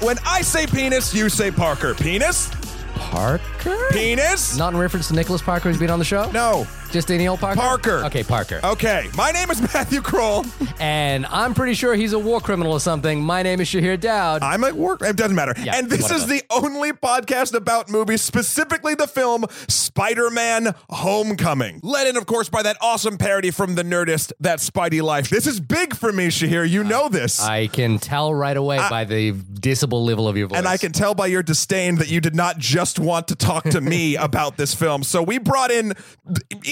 When I say penis, you say Parker. Penis? Parker? Penis? Not in reference to Nicholas Parker who's been on the show? No. Just Daniel Parker? Parker. Okay, Parker. Okay, my name is Matthew Krol. And I'm pretty sure he's a war criminal or something. My name is Shahir Daud. I'm at work. It doesn't matter. Yeah, and this is the only podcast about movies, specifically the film Spider Man Homecoming. Led in, of course, by that awesome parody from The Nerdist, That Spidey Life. This is big for me, Shahir. You know this. I can tell right away by the disable level of your voice. and I can tell by your disdain that you did not just want to talk to me about this film. So we brought in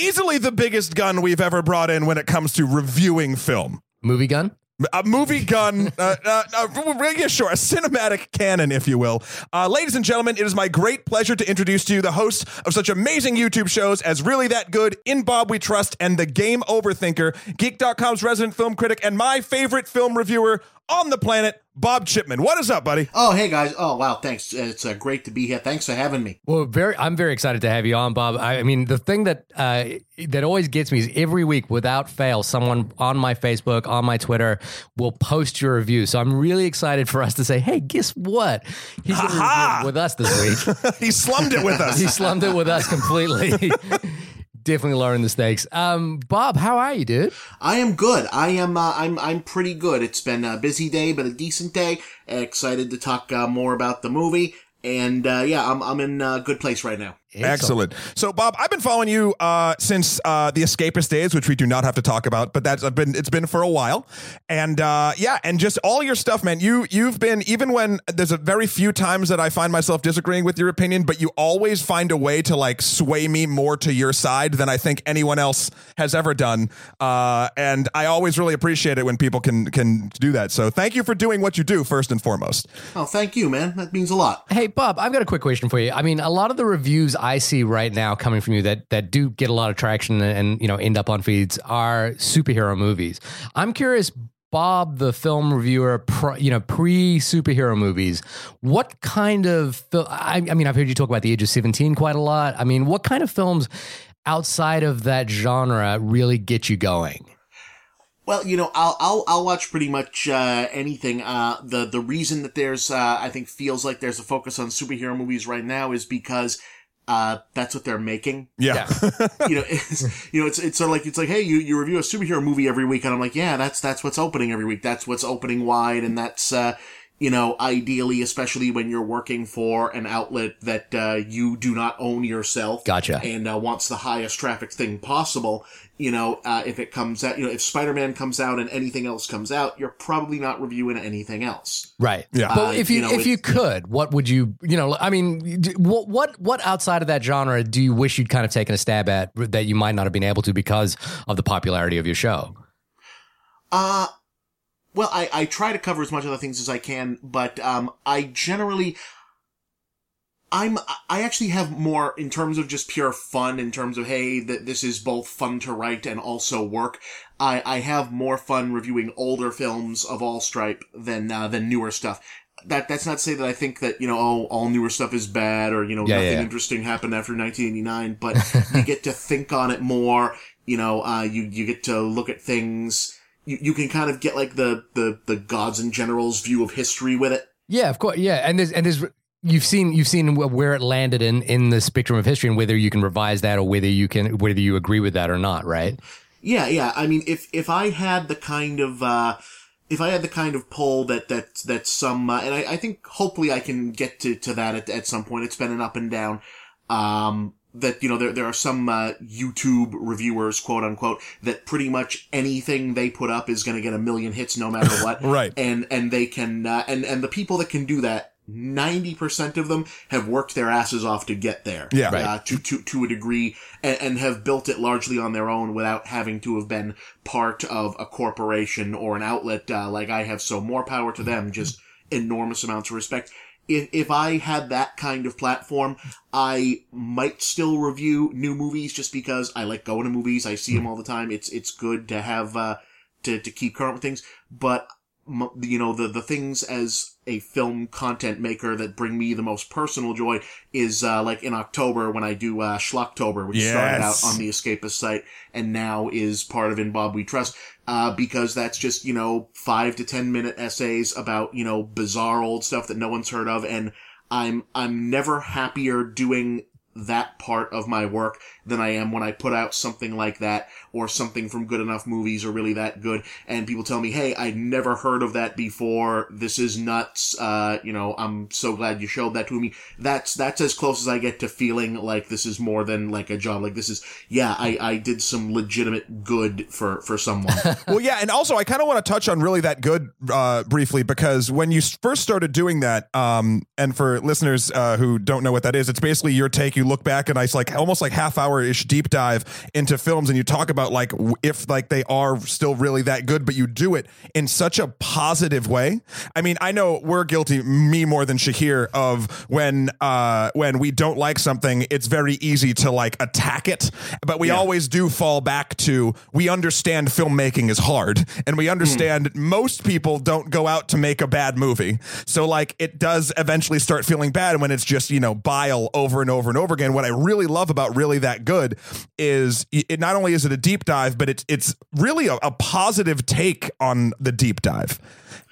easily the biggest gun we've ever brought in when it comes to reviewing film. Movie gun? A movie gun, uh, uh, uh, yeah, sure, a cinematic canon, if you will. Uh, ladies and gentlemen, it is my great pleasure to introduce to you the host of such amazing YouTube shows as Really That Good, In Bob We Trust, and The Game Overthinker, Geek.com's resident film critic, and my favorite film reviewer on the planet, Bob Chipman. What is up, buddy? Oh, hey guys. Oh, wow. Thanks. It's uh, great to be here. Thanks for having me. Well, very. I'm very excited to have you on, Bob. I, I mean, the thing that uh, that always gets me is every week, without fail, someone on my Facebook, on my Twitter, will post your review. So I'm really excited for us to say, "Hey, guess what? He's going to Ha-ha! review it with us this week." he slummed it with us. he slummed it with us completely. Definitely lowering the stakes. Um, Bob, how are you, dude? I am good. I am. Uh, I'm. I'm pretty good. It's been a busy day, but a decent day. Excited to talk uh, more about the movie. And uh, yeah, I'm. I'm in a good place right now. Excellent. So, Bob, I've been following you uh, since uh, the Escapist days, which we do not have to talk about, but that's I've been it's been for a while, and uh, yeah, and just all your stuff, man. You you've been even when there's a very few times that I find myself disagreeing with your opinion, but you always find a way to like sway me more to your side than I think anyone else has ever done, uh, and I always really appreciate it when people can can do that. So, thank you for doing what you do first and foremost. Oh, thank you, man. That means a lot. Hey, Bob, I've got a quick question for you. I mean, a lot of the reviews I see right now coming from you that that do get a lot of traction and, you know end up on feeds are superhero movies. I'm curious. Bob, the film reviewer, pro, you know, pre superhero movies. What kind of film? I, I mean, I've heard you talk about the age of seventeen quite a lot. I mean, what kind of films outside of that genre really get you going? Well, you know, I'll I'll I'll watch pretty much uh, anything. Uh, the the reason that there's uh, I think feels like there's a focus on superhero movies right now is because uh, that's what they're making. Yeah, you know, it's, you know, it's it's sort of like it's like, hey, you you review a superhero movie every week, and I'm like, yeah, that's that's what's opening every week. That's what's opening wide, and that's uh, you know, ideally, especially when you're working for an outlet that uh, you do not own yourself, Gotcha. and uh, wants the highest traffic thing possible. You know, uh, if it comes out, you know, if Spider-Man comes out and anything else comes out, you're probably not reviewing anything else. Right. Yeah. But Uh, if you, you know, if you could, what would you you know? I mean, what what what outside of that genre do you wish you'd kind of taken a stab at that you might not have been able to because of the popularity of your show? Uh, well, I, I try to cover as much of the things as I can, but, um, I generally, I'm, I actually have more in terms of just pure fun, in terms of, hey, that this is both fun to write and also work. I, I have more fun reviewing older films of all stripe than, uh, than newer stuff. That, that's not to say that I think that, you know, oh, all newer stuff is bad or, you know, Yeah, nothing yeah. interesting happened after 1989, but you get to think on it more, you know, uh, you, you get to look at things, you, you can kind of get like the, the, the gods and generals view of history with it. Yeah, of course. Yeah, and there's and there's you've seen you've seen where it landed in in the spectrum of history and whether you can revise that or whether you can whether you agree with that or not. Right. Yeah, yeah. I mean, if, if I had the kind of, uh, if I had the kind of poll that, that, that some, uh, and I, I think hopefully I can get to, to that at, at some point. It's been an up and down. Um, that, you know, there, there are some, uh, YouTube reviewers, quote unquote, that pretty much anything they put up is going to get a million hits no matter what. Right. And, and they can, uh, and, and the people that can do that, 90% of them have worked their asses off to get there. Yeah. Right. Uh, to, to, to a degree and, and have built it largely on their own without having to have been part of a corporation or an outlet, uh, like I have. So more power to them. Just enormous amounts of respect. If, if I had that kind of platform, I might still review new movies just because I like going to movies. I see them all the time. It's, it's good to have, uh, to, to keep current with things. But, you know, the, the things as, a film content maker that bring me the most personal joy is uh, like in October when I do uh, Schlocktober, which started out on the Escapist site and now is part of In Bob We Trust. Uh, because that's just, you know, five to ten minute essays about, you know, bizarre old stuff that no one's heard of. And I'm, I'm never happier doing that part of my work than I am when I put out something like that or something from good enough movies or really that good. And people tell me, Hey, I'd never heard of that before. This is nuts. Uh, you know, I'm so glad you showed that to me. That's, that's as close as I get to feeling like this is more than like a job. Like this is, yeah, I, I did some legitimate good for, for someone. well, yeah, and also I kind of want to touch on really that good uh, briefly because when you first started doing that, um, and for listeners uh, who don't know what that is, it's basically your take. You look back and it's like almost like half hour ish deep dive into films, and you talk about like if like they are still really that good, but you do it in such a positive way. I mean, I know we're guilty, me more than Shahir, of when uh, when we don't like something, it's very easy to like attack it, but we Yeah. always do fall back to we understand filmmaking is hard and we understand most people don't go out to make a bad movie. So like it does eventually start feeling bad when it's just, you know, bile over and over and over again. What I really love about really that good is it not only is it a deep dive, but it's it's really a, a positive take on the deep dive.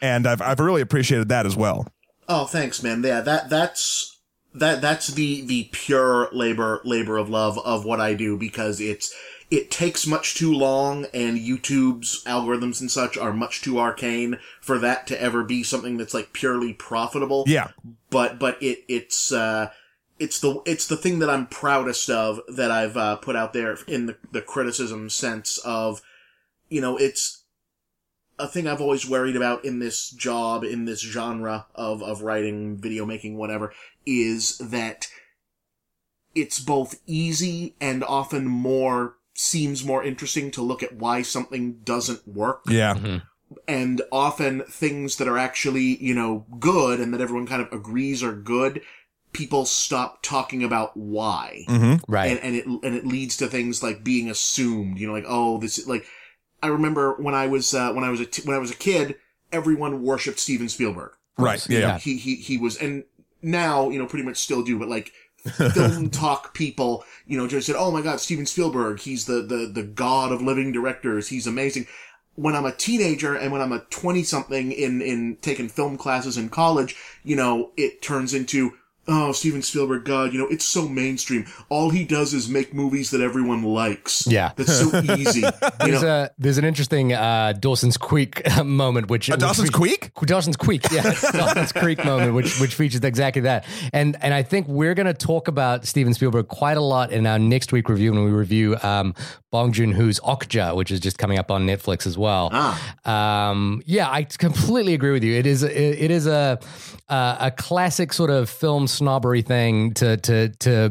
And I've I've really appreciated that as well. Oh, thanks, man. Yeah, that that's that that's the the pure labor labor of love of what I do because it's it takes much too long and YouTube's algorithms and such are much too arcane for that to ever be something that's like purely profitable. Yeah. But but it it's uh it's the it's the thing that I'm proudest of that I've uh, put out there in the the criticism sense of you know it's a thing I've always worried about in this job, in this genre of, of writing, video making, whatever, is that it's both easy and often more, seems more interesting to look at why something doesn't work. Yeah. And often things that are actually, you know, good and that everyone kind of agrees are good, people stop talking about why Mm-hmm. Right. and, and it and it leads to things like being assumed. You know, like oh, this is like I remember when I was uh, when I was a t- when I was a kid, everyone worshipped Steven Spielberg. Right. Yeah. Yeah. He he he was, and now you know pretty much still do, but like. film talk people, you know, just said, "Oh my God, Steven Spielberg! He's the the the god of living directors. He's amazing." When I'm a teenager and when I'm a twenty something in in taking film classes in college, you know, it turns into, "Oh, Steven Spielberg, God, you know, it's so mainstream. All he does is make movies that everyone likes. Yeah. that's so easy." There's know, a there's an interesting uh, Dawson's Creek moment, which Uh, Dawson's Creek? Dawson's Creek, yeah, Dawson's Creek moment, which which features exactly that. And and I think we're going to talk about Steven Spielberg quite a lot in our next week review when we review um, Bong Joon Ho's Okja, which is just coming up on Netflix as well. Um, yeah, I completely agree with you. It is it, it is a uh, a classic sort of film snobbery thing to to to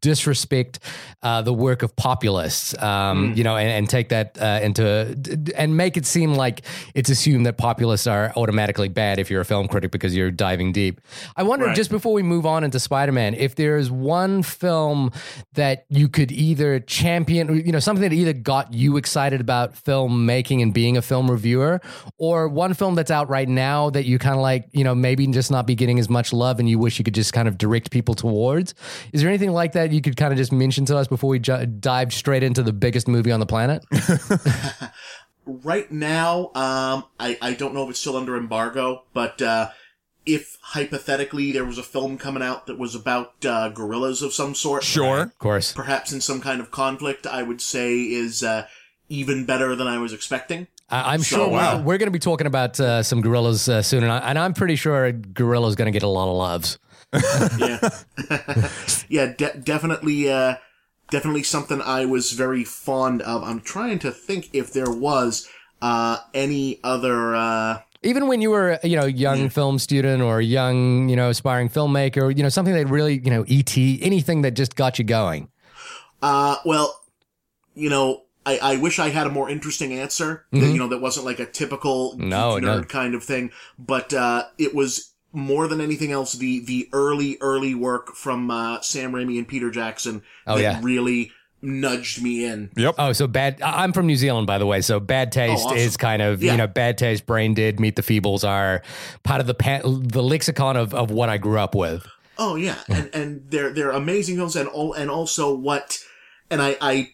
disrespect uh, the work of populists, um, you know, and, and take that uh, into and make it seem like it's assumed that populists are automatically bad if you're a film critic because you're diving deep. I wonder Right. just before we move on into Spider Man, if there's one film that you could either champion, you know, something that either got you excited about filmmaking and being a film reviewer, or one film that's out right now that you kind of like, you know, maybe just not be getting as much love and you wish you could just kind of direct people towards. Is there anything like that you could kind of just mention to us before we ju- dive straight into the biggest movie on the planet? right now, um, I I don't know if it's still under embargo, but uh, if hypothetically there was a film coming out that was about uh, gorillas of some sort, Sure. of course. perhaps in some kind of conflict, I would say is uh, even better than I was expecting. I- I'm So, sure wow. we're, we're going to be talking about uh, some gorillas uh, soon, and, I, and I'm pretty sure a Gorilla's going to get a lot of loves. yeah, yeah, de- definitely, uh, definitely something I was very fond of. I'm trying to think if there was uh, any other. Uh, Even when you were, you know, a young film student or young, you know, aspiring filmmaker, you know, something that really, you know, ET, anything that just got you going. uh, well, you know, I, I wish I had a more interesting answer. That, you know, that wasn't like a typical Mm-hmm. No, geek no. nerd kind of thing. But uh, it was more than anything else the the early early work from uh, Sam Raimi and Peter Jackson Oh, that yeah. really nudged me in. Yep. Oh, so bad. I'm from New Zealand, by the way. So bad taste awesome. is kind of Yeah. you know bad taste, Braindead meet the feebles are part of the pa- the lexicon of, of what I grew up with. Oh yeah, and and they're they're amazing films, and all and also what, and I I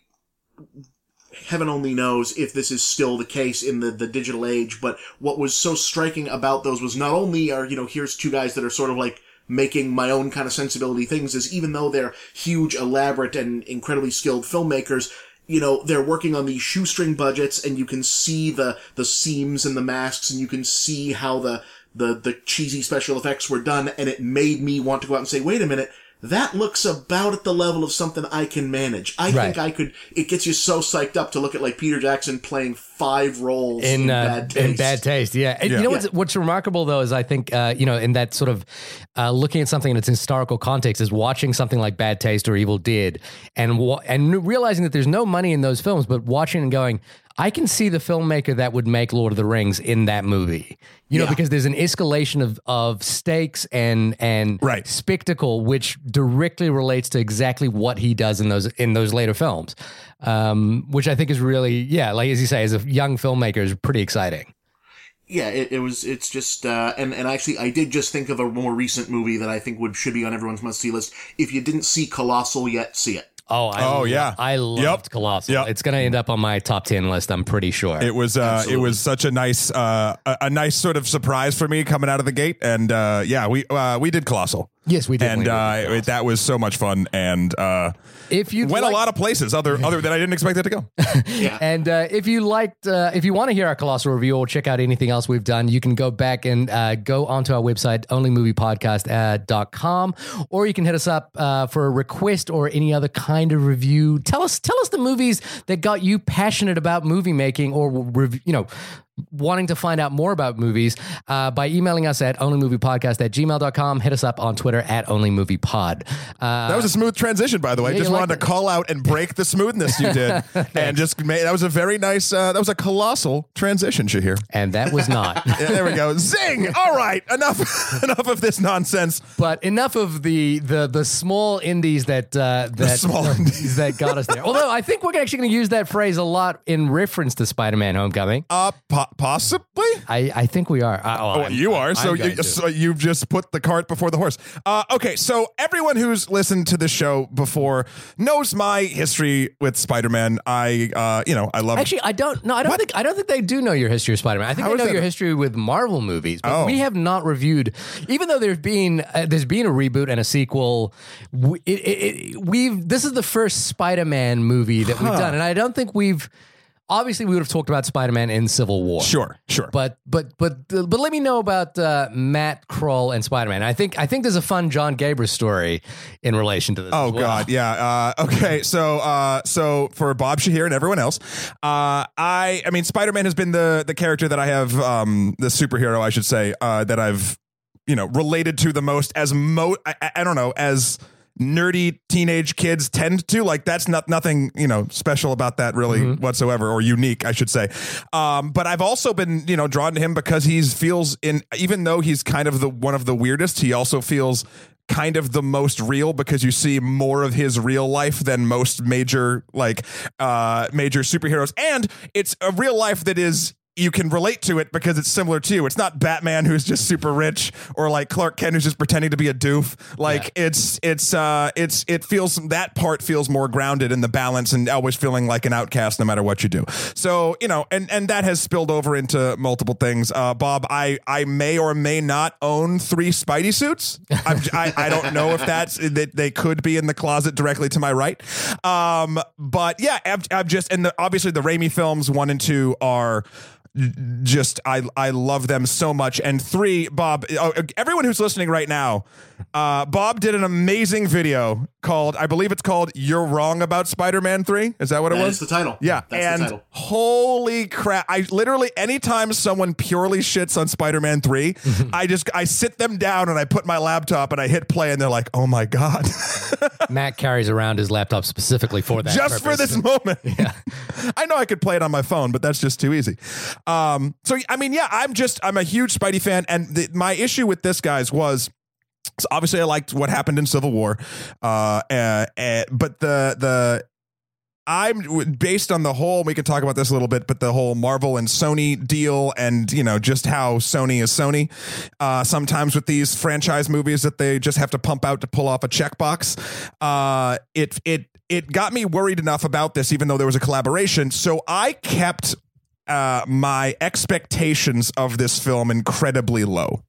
heaven only knows if this is still the case in the the digital age, but what was so striking about those was not only are you know here's two guys that are sort of like making my own kind of sensibility things is even though they're huge, elaborate, and incredibly skilled filmmakers. You know, they're working on these shoestring budgets and you can see the, the seams and the masks and you can see how the, the, the cheesy special effects were done and it made me want to go out and say, wait a minute, that looks about at the level of something I can manage. I Right. think I could, it gets you so psyched up to look at like Peter Jackson playing five roles in, in, uh, bad taste. in bad taste. Yeah, And Yeah. you know Yeah. what's what's remarkable though is I think uh, you know in that sort of uh, looking at something in its historical context is watching something like Bad Taste or Evil Dead and wa- and realizing that there's no money in those films, but watching and going. I can see the filmmaker that would make Lord of the Rings in that movie. You know, because there's an escalation of, of stakes and and Right. spectacle, which directly relates to exactly what he does in those in those later films. Um, which I think is really, yeah, like as you say, as a young filmmaker, is pretty exciting. yeah, it, it was. It's just, uh, and and actually, I did just think of a more recent movie that I think would should be on everyone's must see list. If you didn't see Colossal yet, see it. Oh, I Oh, lo- yeah. I loved Yep. Colossal. Yep. It's going to end up on my top ten list. I'm pretty sure. It was uh, it was such a nice uh, a, a nice sort of surprise for me coming out of the gate, and uh, yeah, we uh, we did colossal, yes, we did. and uh, it, that was so much fun, and uh, if you went a lot of places other other than I didn't expect it to go. Yeah. And uh, if you liked, uh, if you want to hear our colossal review or check out anything else we've done, you can go back and uh, go onto our website, onlymoviepodcast.com, or you can hit us up uh, for a request or any other kind of review. Tell us, tell us the movies that got you passionate about movie making or, rev- you know, wanting to find out more about movies uh, by emailing us at onlymoviepodcast at gmail.com. Hit us up on Twitter at onlymoviepod. Uh, That was a smooth transition, by the way. Yeah, just wanted to call out and break the smoothness you did, and just made that was a very nice. Uh, that was a colossal transition, Shahir. and that was not. Yeah, there we go. Zing! All right, enough enough of this nonsense. But enough of the the the small indies that uh, that small indies. that got us there. Although I think we're actually going to use that phrase a lot in reference to Spider-Man: Homecoming. Uh, po- possibly. I, I think we are. Uh, well, Oh, you are. I'm So, you so you've just put the cart before the horse. Uh, okay, so everyone who's listened to this show before knows my history with Spider-Man. I, uh, you know, I love. Actually, I don't. No, I don't think. I don't think they do know your history of Spider-Man. I think How they know your history with Marvel movies. But Oh. we have not reviewed, even though there's been uh, there's been a reboot and a sequel. We, it, it, it, we've this is the first Spider-Man movie that we've done, and I don't think we've. Obviously, we would have talked about Spider-Man in Civil War. Sure, sure. But but but but let me know about uh, Matt Krol and Spider Man. I think I think there's a fun John Gabrus story in relation to this. Oh well. God, yeah. Uh, okay, so uh, so for Bob Shahir and everyone else, uh, I I mean Spider Man has been the the character that I have um, the superhero I should say uh, that I've you know related to the most as mo I- I don't know as nerdy teenage kids tend to like that's not nothing you know special about that really whatsoever or unique I should say. Um but I've also been you know drawn to him because he's feels in even though he's kind of the one of the weirdest he also feels kind of the most real because you see more of his real life than most major like uh major superheroes. And it's a real life that is you can relate to it because it's similar to you. It's not Batman who's just super rich or like Clark Kent who's just pretending to be a doof. Like it's it's uh it's it feels that part feels more grounded in the balance and always feeling like an outcast no matter what you do. So, you know, and and that has spilled over into multiple things. Uh Bob, I I may or may not own 3 Spidey suits. I I don't know if that's that they could be in the closet directly to my right. Um but yeah, I'm, I'm just and the, obviously the Raimi films 1 and 2 are just I I love them so much. And three, Bob, uh, everyone who's listening right now, uh, Bob did an amazing video called I believe it's called "You're Wrong About Spider-Man 3. Is that what it That was? the title. Yeah, That's and the title. holy crap! I literally anytime someone purely shits on Spider-Man 3 I just I sit them down and I put my laptop and I hit play and they're like, "Oh my god!" Matt carries around his laptop specifically for that. just for this moment. Yeah, I know I could play it on my phone, but that's just too easy. Um, so I mean, yeah, I'm just I'm a huge Spidey fan, and the, my issue with this guys was. So obviously, I liked what happened in Civil War, uh, uh, uh, but the the I'm based on the whole. We could talk about this a little bit, but the whole Marvel and Sony deal, and you know just how Sony is Sony. Uh, sometimes with these franchise movies that they just have to pump out to pull off a checkbox. Uh, it it it got me worried enough about this, even though there was a collaboration. So I kept uh, my expectations of this film incredibly low.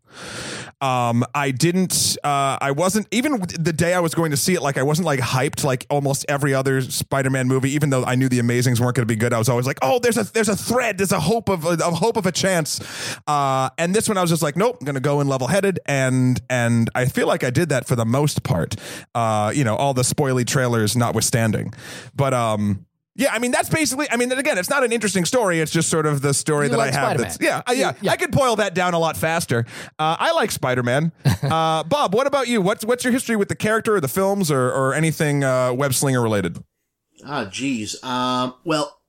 Um, I didn't. Uh, I wasn't even the day I was going to see it. Like I wasn't like hyped like almost every other Spider-Man movie. Even though I knew the Amazings weren't going to be good, I was always like, oh, there's a there's a thread, there's a hope of a, hope of a chance. Uh, and this one, I was just like, nope, I'm going to go in level headed, and and I feel like I did that for the most part. Uh, you know, all the spoily trailers notwithstanding, but um. Yeah, I mean that's basically. I mean, again, it's not an interesting story. It's just sort of the story You that like I have. Spider-Man. That's, yeah, uh, yeah, Yeah. I could boil that down a lot faster. Uh, I like Spider Man. uh, Bob, what about you? What's what's your history with the character, or the films, or or anything uh, web slinger related? Ah, geez. Um, well,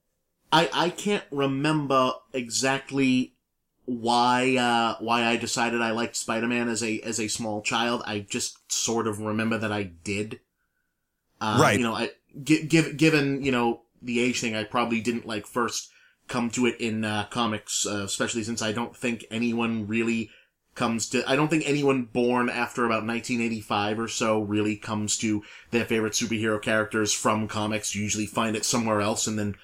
I I can't remember exactly why uh why I decided I liked Spider-Man as a as a small child. I just sort of remember that I did. Uh, Right. You know, I gi- give, given you know the age thing, I probably didn't like first come to it in uh, comics, uh, especially since I don't think anyone really comes to. I don't think anyone born after about 1985 or so really comes to their favorite superhero characters from comics. You usually find it somewhere else and then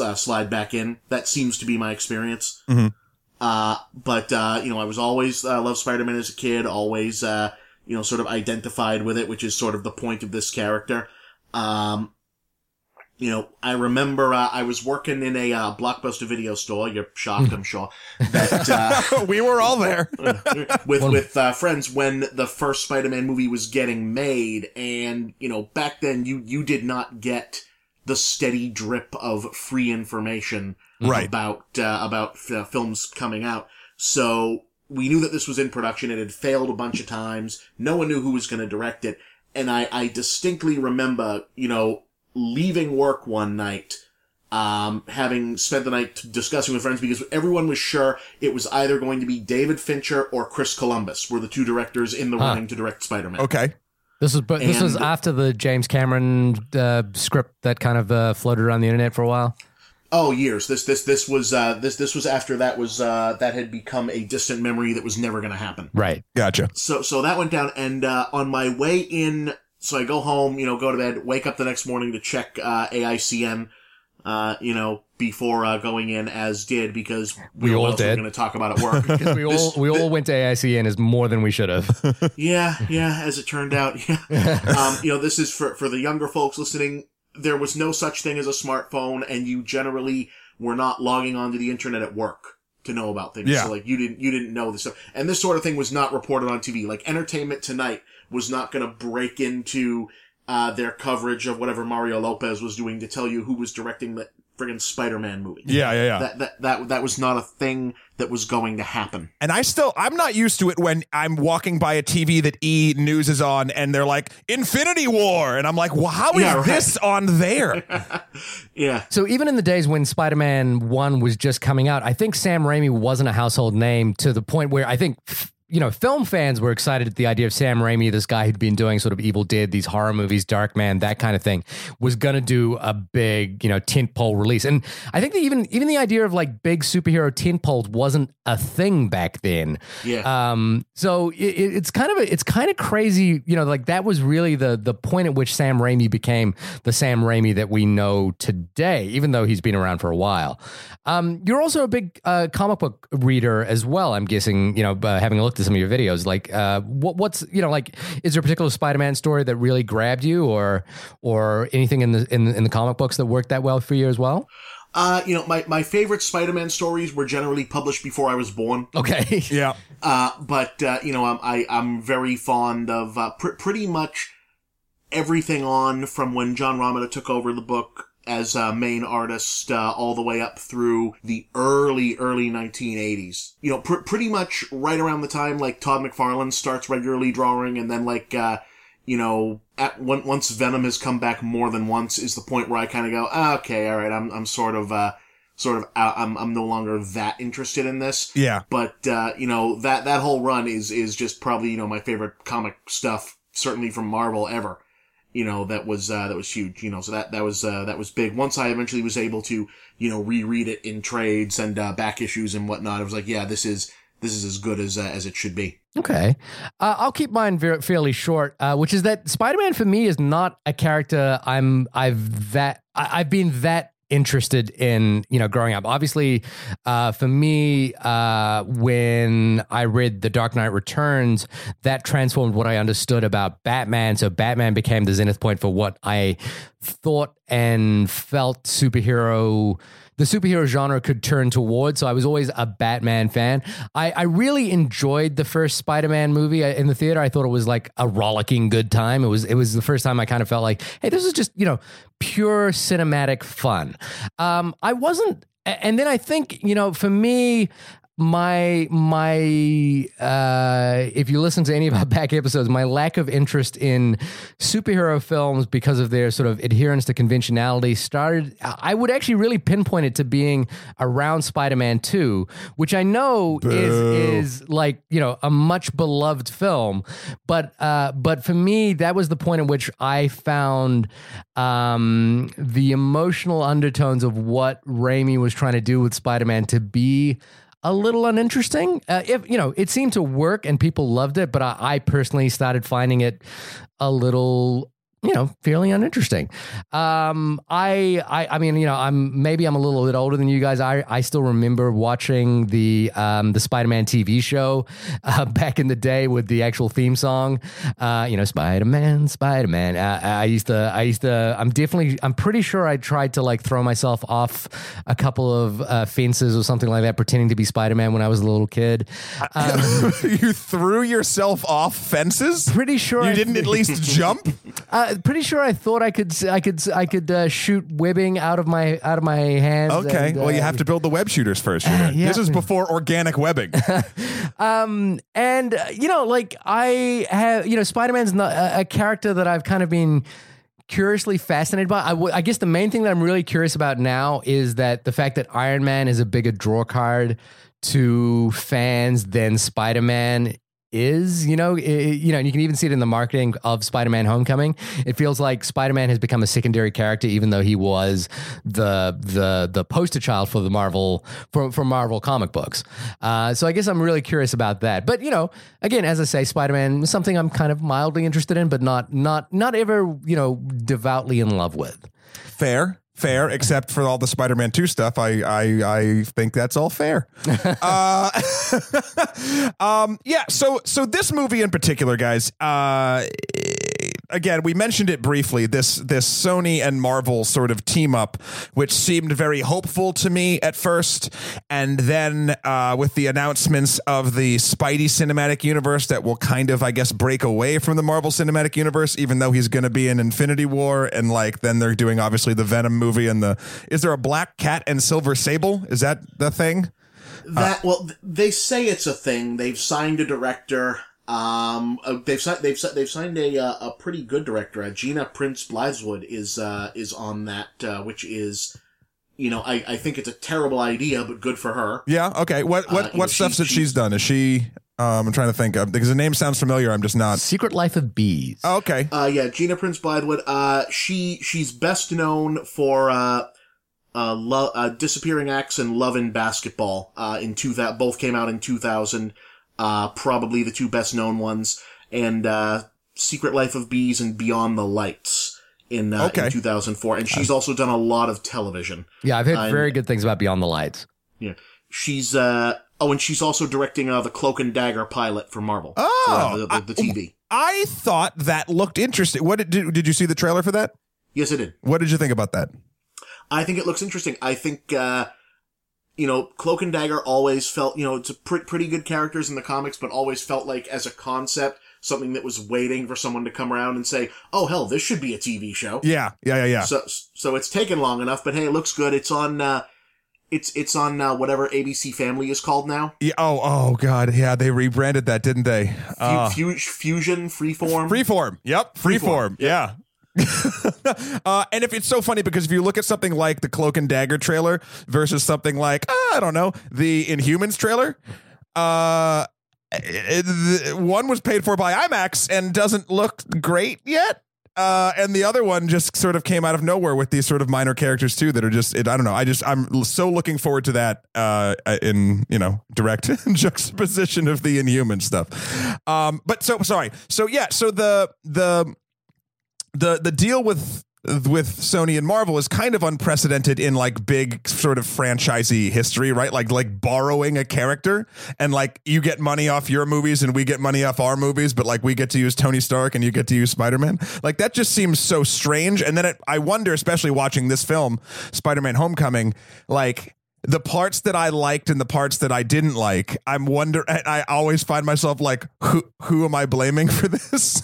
uh, slide back in. That seems to be my experience. Mhm. Uh, but, uh, you know, I was always, uh, loved Spider-Man as a kid, always, uh, you know, sort of identified with it, which is sort of the point of this character. Um, you know, I remember, uh, I was working in a, uh, blockbuster video store. You're shocked, I'm sure. That, uh, we were all there. with with uh, friends when the first Spider-Man movie was getting made, and you know back then you you did not get the steady drip of free information Right. about uh, about uh, films coming out. So we knew that this was in production. It had failed a bunch of times. No one knew who was going to direct it, and I I distinctly remember you know leaving work one night um, having spent the night discussing with friends because everyone was sure it was either going to be David Fincher or Chris Columbus were the two directors in the Huh. running to direct Spider-Man. Okay. This was, but this was after the James Cameron uh, script that kind of uh, floated around the internet for a while. Oh, years. This this this was uh, this this was after that was uh, that had become a distant memory that was never going to happen. Right. Gotcha. So so that went down, and uh, on my way in, so I go home, you know, go to bed, wake up the next morning to check uh, AICN, uh, you know, before uh, going in, as did because We what all did. going to talk about at work. We all we all went to AICN is more than we should have. Yeah, yeah, as it turned out, yeah. um, you know, this is for, for the younger folks listening. There was no such thing as a smartphone, and you generally were not logging onto the internet at work to know about things. Yeah. So, like, you didn't, you didn't know this stuff. And this sort of thing was not reported on TV. Like, Entertainment Tonight was not gonna break into, uh, their coverage of whatever Mario Lopez was doing to tell you who was directing the friggin' Spider-Man movie. Yeah, yeah, yeah. That, that, that, that was not a thing that was going to happen. And I still, I'm not used to it when I'm walking by a TV that E News is on and they're like, Infinity War. And I'm like, well, how is Yeah, right. this on there? Yeah. So even in the days when Spider-Man 1 was just coming out, I think Sam Raimi wasn't a household name to the point where I think f- you know, film fans were excited at the idea of Sam Raimi, this guy who'd been doing sort of Evil Dead, these horror movies, Darkman, that kind of thing, was gonna do a big, you know, tentpole release. And I think that even even the idea of like big superhero tentpoles wasn't a thing back then. Yeah. Um, so it, it- it's kind of a, it's kind of crazy, you know, like that was really the the point at which Sam Raimi became the Sam Raimi that we know today, even though he's been around for a while. Um, you're also a big uh, comic book reader as well. I'm guessing, you know, uh, having looked at some of your videos, like uh, what, what's you know, like is there a particular Spider-Man story that really grabbed you, or or anything in the in, the- in the comic books that worked that well for you as well? Uh, you know, my, my favorite Spider-Man stories were generally published before I was born. Okay, yeah. Uh, but, uh, you know, I'm, I, I'm very fond of, uh, pr- pretty much everything on from when John Romita took over the book as uh, main artist, uh, all the way up through the early, early 1980s. You know, pr- pretty much right around the time, like, Todd McFarlane starts regularly drawing, and then, like, uh, you know, at on- once Venom has come back more than once is the point where I kind of go, ah, okay, all right, I'm I'm sort of uh sort of out, I'm I'm no longer that interested in this. Yeah. But uh, you know that that whole run is is just probably you know my favorite comic stuff, certainly from Marvel ever. You know, that was uh, that was huge. You know, so that that was uh, that was big. Once I eventually was able to, you know, reread it in trades and uh, back issues and whatnot, I was like, yeah, this is this is as good as uh, as it should be. Okay. Uh, I'll keep mine ver- fairly short, uh, which is that Spider-Man for me is not a character I'm I've that I- I've been that interested in you know growing up. Obviously uh, for me uh, when i read the dark knight returns that transformed what i understood about batman. So batman became the zenith point for what i thought and felt superhero the superhero genre could turn towards. So I was always a Batman fan. I, I really enjoyed the first Spider-Man movie uh, in the theater. I thought it was like a rollicking good time. It was it was the first time I kind of felt like, hey, this is just you know pure cinematic fun. Um, I wasn't, and then I think you know for me my my uh if you listen to any of our back episodes my lack of interest in superhero films because of their sort of adherence to conventionality started i would actually really pinpoint it to being around spider-man 2 which i know is is like you know a much beloved film. But uh but for me that was the point at which i found um the emotional undertones of what Raimi was trying to do with spider-man to be a little uninteresting. Uh, if you know, it seemed to work and people loved it, but I, I personally started finding it a little you know, fairly uninteresting. Um, I, I, I mean, you know, I'm maybe I'm a little bit older than you guys. I, I still remember watching the um, the Spider-Man TV show uh, back in the day with the actual theme song. Uh, you know, Spider-Man, Spider-Man. Uh, I used to, I used to. I'm definitely, I'm pretty sure I tried to like throw myself off a couple of uh, fences or something like that, pretending to be Spider-Man when I was a little kid. Um, you threw yourself off fences. pretty sure You I- didn't at least jump. Uh, pretty sure I thought I could I could I could uh, shoot webbing out of my out of my hands. Okay, and, well, you uh, have to build the web shooters first. Shooter. yeah. This is before organic webbing. Um, and uh, you know, like I have, you know, Spider Man's a, a character that I've kind of been curiously fascinated by. I, w- I guess the main thing that I'm really curious about now is that the fact that Iron Man is a bigger draw card to fans than Spider Man is you know i- you know and you can even see it in the marketing of spider-man homecoming. It feels like spider-man has become a secondary character even though he was the the the poster child for the marvel for, for marvel comic books. Uh, so i guess i'm really curious about that. But you know again as i say spider-man is something i'm kind of mildly interested in but not not not ever you know devoutly in love with. Fair, fair. Except for all the Spider-Man Two stuff, I I I think that's all fair. uh, um, yeah. So so this movie in particular, guys. Uh, again, we mentioned it briefly. This this Sony and Marvel sort of team up, which seemed very hopeful to me at first, and then uh, with the announcements of the Spidey cinematic universe that will kind of, I guess, break away from the Marvel cinematic universe, even though he's going to be in Infinity War, and like then they're doing obviously the Venom movie and the. Is there a Black Cat and Silver Sable? Is that the thing? That well, they say it's a thing. They've signed a director. Um, uh, they've signed they've si- they've signed a uh, a pretty good director. Uh, Gina Prince Bythewood is uh is on that, uh, which is, you know, I I think it's a terrible idea, but good for her. Yeah. Okay. What what Uh, you what know, stuff she- that she's she's- done? Is she? Um, I'm trying to think of because the name sounds familiar. I'm just not. secret life of bees Oh, okay. Uh, yeah, Gina Prince Bythewood. Uh, she she's best known for uh, uh, lo- uh, Disappearing Acts and Love and Basketball. Uh, in two that both came out in 2000. Uh, probably the two best known ones, and uh, Secret Life of Bees and Beyond the Lights in, uh, Okay. in 2004. And she's also done a lot of television. yeah i've heard very good things about beyond the lights Yeah, she's uh oh, and she's also directing uh, the Cloak and Dagger pilot for Marvel. Oh, for, uh, the, the, the TV. I thought that looked interesting. What did, did did you see the trailer for that? Yes, it did. What did you think about that? I think it looks interesting. I think, uh, you know, Cloak and Dagger always felt, you know, it's a pre- pretty good characters in the comics, but always felt like as a concept, something that was waiting for someone to come around and say, oh hell, this should be a TV show. Yeah, yeah, yeah, yeah. So, so it's taken long enough, but hey, it looks good. It's on, uh, it's, it's on, uh, whatever ABC Family is called now. yeah oh, oh, God. Yeah, they rebranded that, didn't they? Uh, Fu- Fusion, Freeform. freeform. Yep, freeform. Freeform, Yeah. uh, and if it's so funny because if you look at something like the Cloak and Dagger trailer versus something like uh, I don't know the Inhumans trailer, uh, it- one was paid for by IMAX and doesn't look great yet. uh, and the other one just sort of came out of nowhere with these sort of minor characters too that are just it, I don't know. I just I'm so looking forward to that uh, in you know direct juxtaposition of the Inhuman stuff. Um, but so sorry. So yeah. So the the the the deal with with Sony and Marvel is kind of unprecedented in like big sort of franchisee history, right? Like like borrowing a character and like you get money off your movies and we get money off our movies, but like we get to use Tony Stark and you get to use Spider-Man. Like that just seems so strange. And then it, I wonder, especially watching this film, Spider-Man Homecoming, like the parts that I liked and the parts that I didn't like, I'm wonder. I always find myself like, who who am I blaming for this?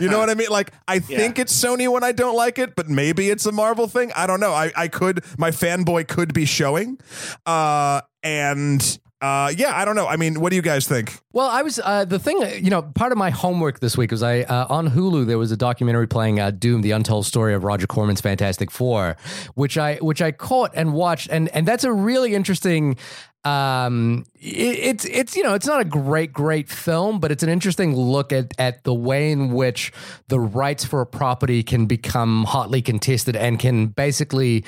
you know what I mean? Like, I think it's Sony when I don't like it, but maybe it's a Marvel thing. I don't know. I I could my fanboy could be showing, uh, and uh, yeah, I don't know. I mean, what do you guys think? Well, I was uh, the thing. You know, part of my homework this week was I uh, on Hulu there was a documentary playing uh, Doom: The Untold Story of Roger Corman's Fantastic Four, which I which I caught and watched, and and that's a really interesting um it, it's it's you know it's not a great great film but it's an interesting look at at the way in which the rights for a property can become hotly contested and can basically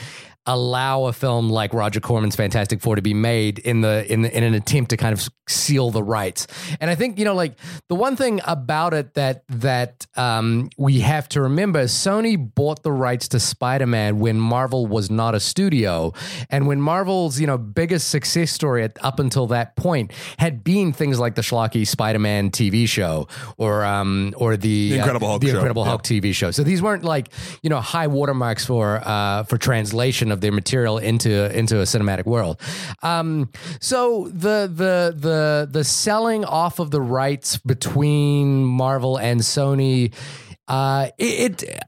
allow a film like Roger Corman's Fantastic Four to be made in the in the, in an attempt to kind of seal the rights. And I think you know, like the one thing about it that that um, we have to remember: is Sony bought the rights to Spider Man when Marvel was not a studio, and when Marvel's you know biggest success story at, up until that point had been things like the schlocky Spider Man TV show or um or the, the Incredible uh, Hulk the show. Incredible yeah. Hulk TV show. So these weren't like you know high watermarks for uh, for translation of their material into into a cinematic world. Um, so the the the the selling off of the rights between Marvel and Sony. Uh, it, it,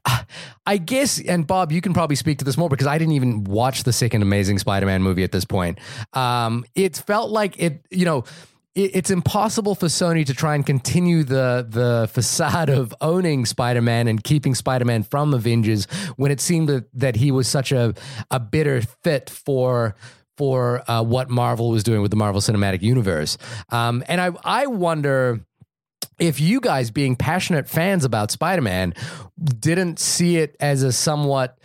I guess, and Bob, you can probably speak to this more because I didn't even watch the second Amazing Spider-Man movie at this point. Um, it felt like it, you know, it's impossible for Sony to try and continue the the facade of owning Spider-Man and keeping Spider-Man from Avengers when it seemed that, that he was such a a bitter fit for for uh, what Marvel was doing with the Marvel Cinematic Universe. Um, and I I wonder if you guys being passionate fans about Spider-Man didn't see it as a somewhat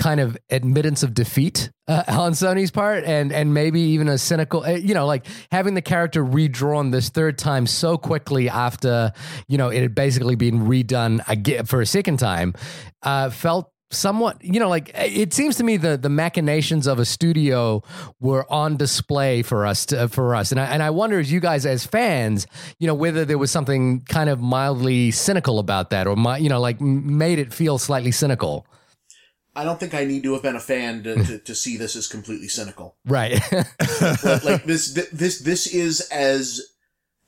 kind of admittance of defeat uh, on Sony's part, and and maybe even a cynical, uh, you know, like having the character redrawn this third time so quickly after you know it had basically been redone again for a second time, uh, felt somewhat you know like it seems to me the the machinations of a studio were on display for us to, for us. And I, and I wonder as you guys as fans you know whether there was something kind of mildly cynical about that or my, you know like made it feel slightly cynical I don't think I need to have been a fan to, to, to see this as completely cynical. Right. like, like this, this, this is as,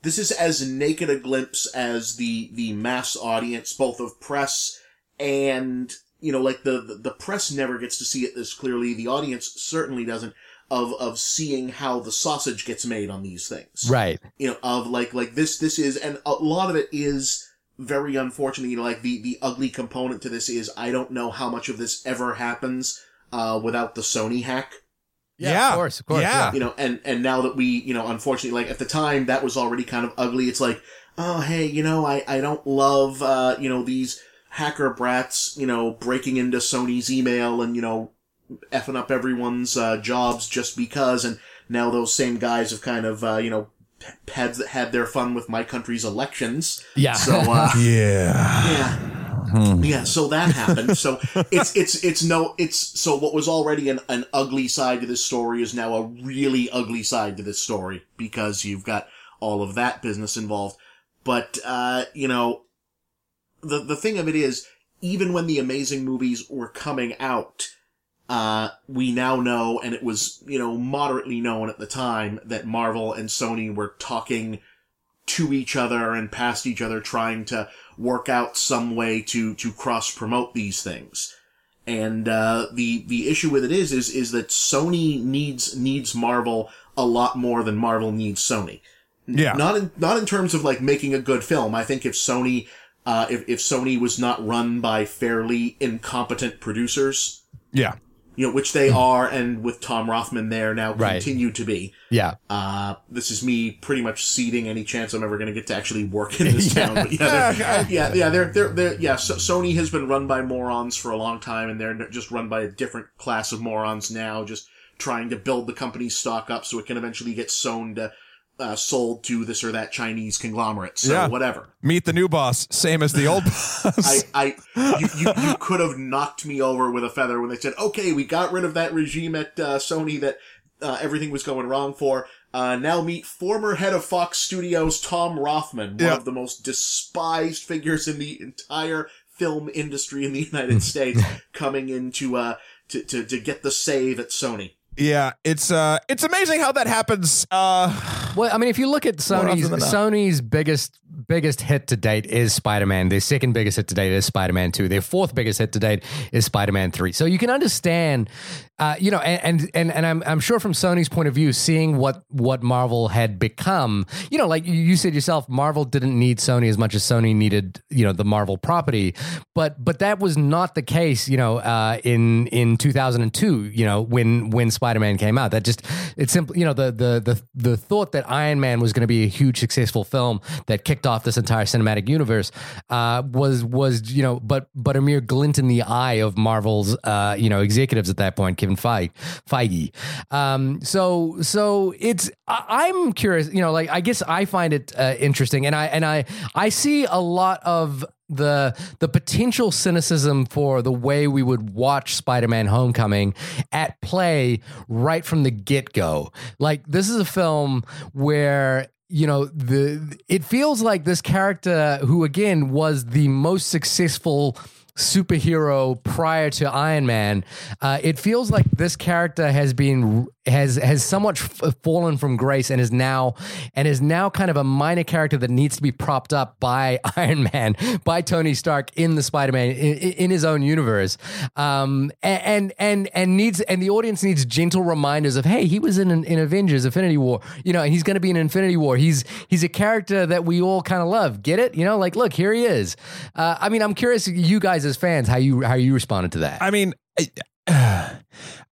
this is as naked a glimpse as the, the mass audience, both of press and, you know, like the, the, the press never gets to see it this clearly. The audience certainly doesn't of, of seeing how the sausage gets made on these things. Right. You know, of like, like this, this is, and a lot of it is, very unfortunate. You know, like the the ugly component to this is I don't know how much of this ever happens uh, without the Sony hack. Yeah, yeah, of course, of course. Yeah. yeah. You know, and and now that we, you know, unfortunately, like at the time that was already kind of ugly. It's like, oh hey, you know, I I don't love uh, you know these hacker brats, you know, breaking into Sony's email and you know effing up everyone's uh, jobs just because. And now those same guys have kind of uh, you know had had their fun with my country's elections. Yeah. So uh, yeah. Yeah. Hmm. Yeah, so that happened. So it's it's it's no it's so what was already an, an ugly side to this story is now a really ugly side to this story because you've got all of that business involved. But uh, you know, the the thing of it is, even when the amazing movies were coming out, uh, we now know, and it was, you know, moderately known at the time that Marvel and Sony were talking to each other and past each other trying to work out some way to, to cross promote these things. And, uh, the, the issue with it is, is, is that Sony needs, needs Marvel a lot more than Marvel needs Sony. Yeah. Not in, not in terms of like making a good film. I think if Sony, uh, if, if Sony was not run by fairly incompetent producers, yeah you know, which they are, and with Tom Rothman there now Right. continue to be. Yeah. Uh, this is me pretty much ceding any chance I'm ever going to get to actually work in this town. But yeah, they're, yeah, yeah, they're, they're, they're, yeah, so, Sony has been run by morons for a long time, and they're just run by a different class of morons now, just trying to build the company's stock up so it can eventually get sewn to, uh, sold to this or that Chinese conglomerate. So Yeah. whatever. Meet the new boss, same as the old boss. I, I, you, you, you could have knocked me over with a feather when they said, okay, we got rid of that regime at uh, Sony that uh, everything was going wrong for. Uh, now meet former head of Fox Studios, Tom Rothman, one Yeah. of the most despised figures in the entire film industry in the United States, coming in to, uh, to, to, to get the save at Sony. Yeah, it's uh, it's amazing how that happens. Uh, Well, I mean, if you look at Sony's often than not. Sony's biggest biggest hit to date is Spider Man. Their second biggest hit to date is Spider Man Two. Their fourth biggest hit to date is Spider Man Three. So you can understand, uh, you know, and and and, and I'm, I'm sure from Sony's point of view, seeing what what Marvel had become, you know, like you- you said yourself, Marvel didn't need Sony as much as Sony needed, you know, the Marvel property. But but that was not the case, you know, uh, in in 2002, you know, when when Spider Man came out. That just it's simply, you know, the the the the thought that Iron Man was going to be a huge successful film that kicked off this entire cinematic universe uh, was was you know, but but a mere glint in the eye of Marvel's uh, you know executives at that point, Kevin Feige. Feige. Um, so so it's I, I'm curious, you know, like I guess I find it uh, interesting, and I and I I see a lot of the the potential cynicism for the way we would watch Spider-Man Homecoming at play right from the get-go. Like this is a film where you know the it feels like this character who again was the most successful superhero prior to Iron Man. Uh, it feels like this character has been has has somewhat f- fallen from grace and is now and is now kind of a minor character that needs to be propped up by Iron Man, by Tony Stark in the Spider-Man in, in his own universe, um, and and and needs and the audience needs gentle reminders of hey, he was in in Avengers, Infinity War, you know, and he's going to be in Infinity War. He's he's a character that we all kind of love. Get it? You know, like look, here he is. Uh, I mean, I'm curious, you guys as fans, how you how you responded to that. I mean, I,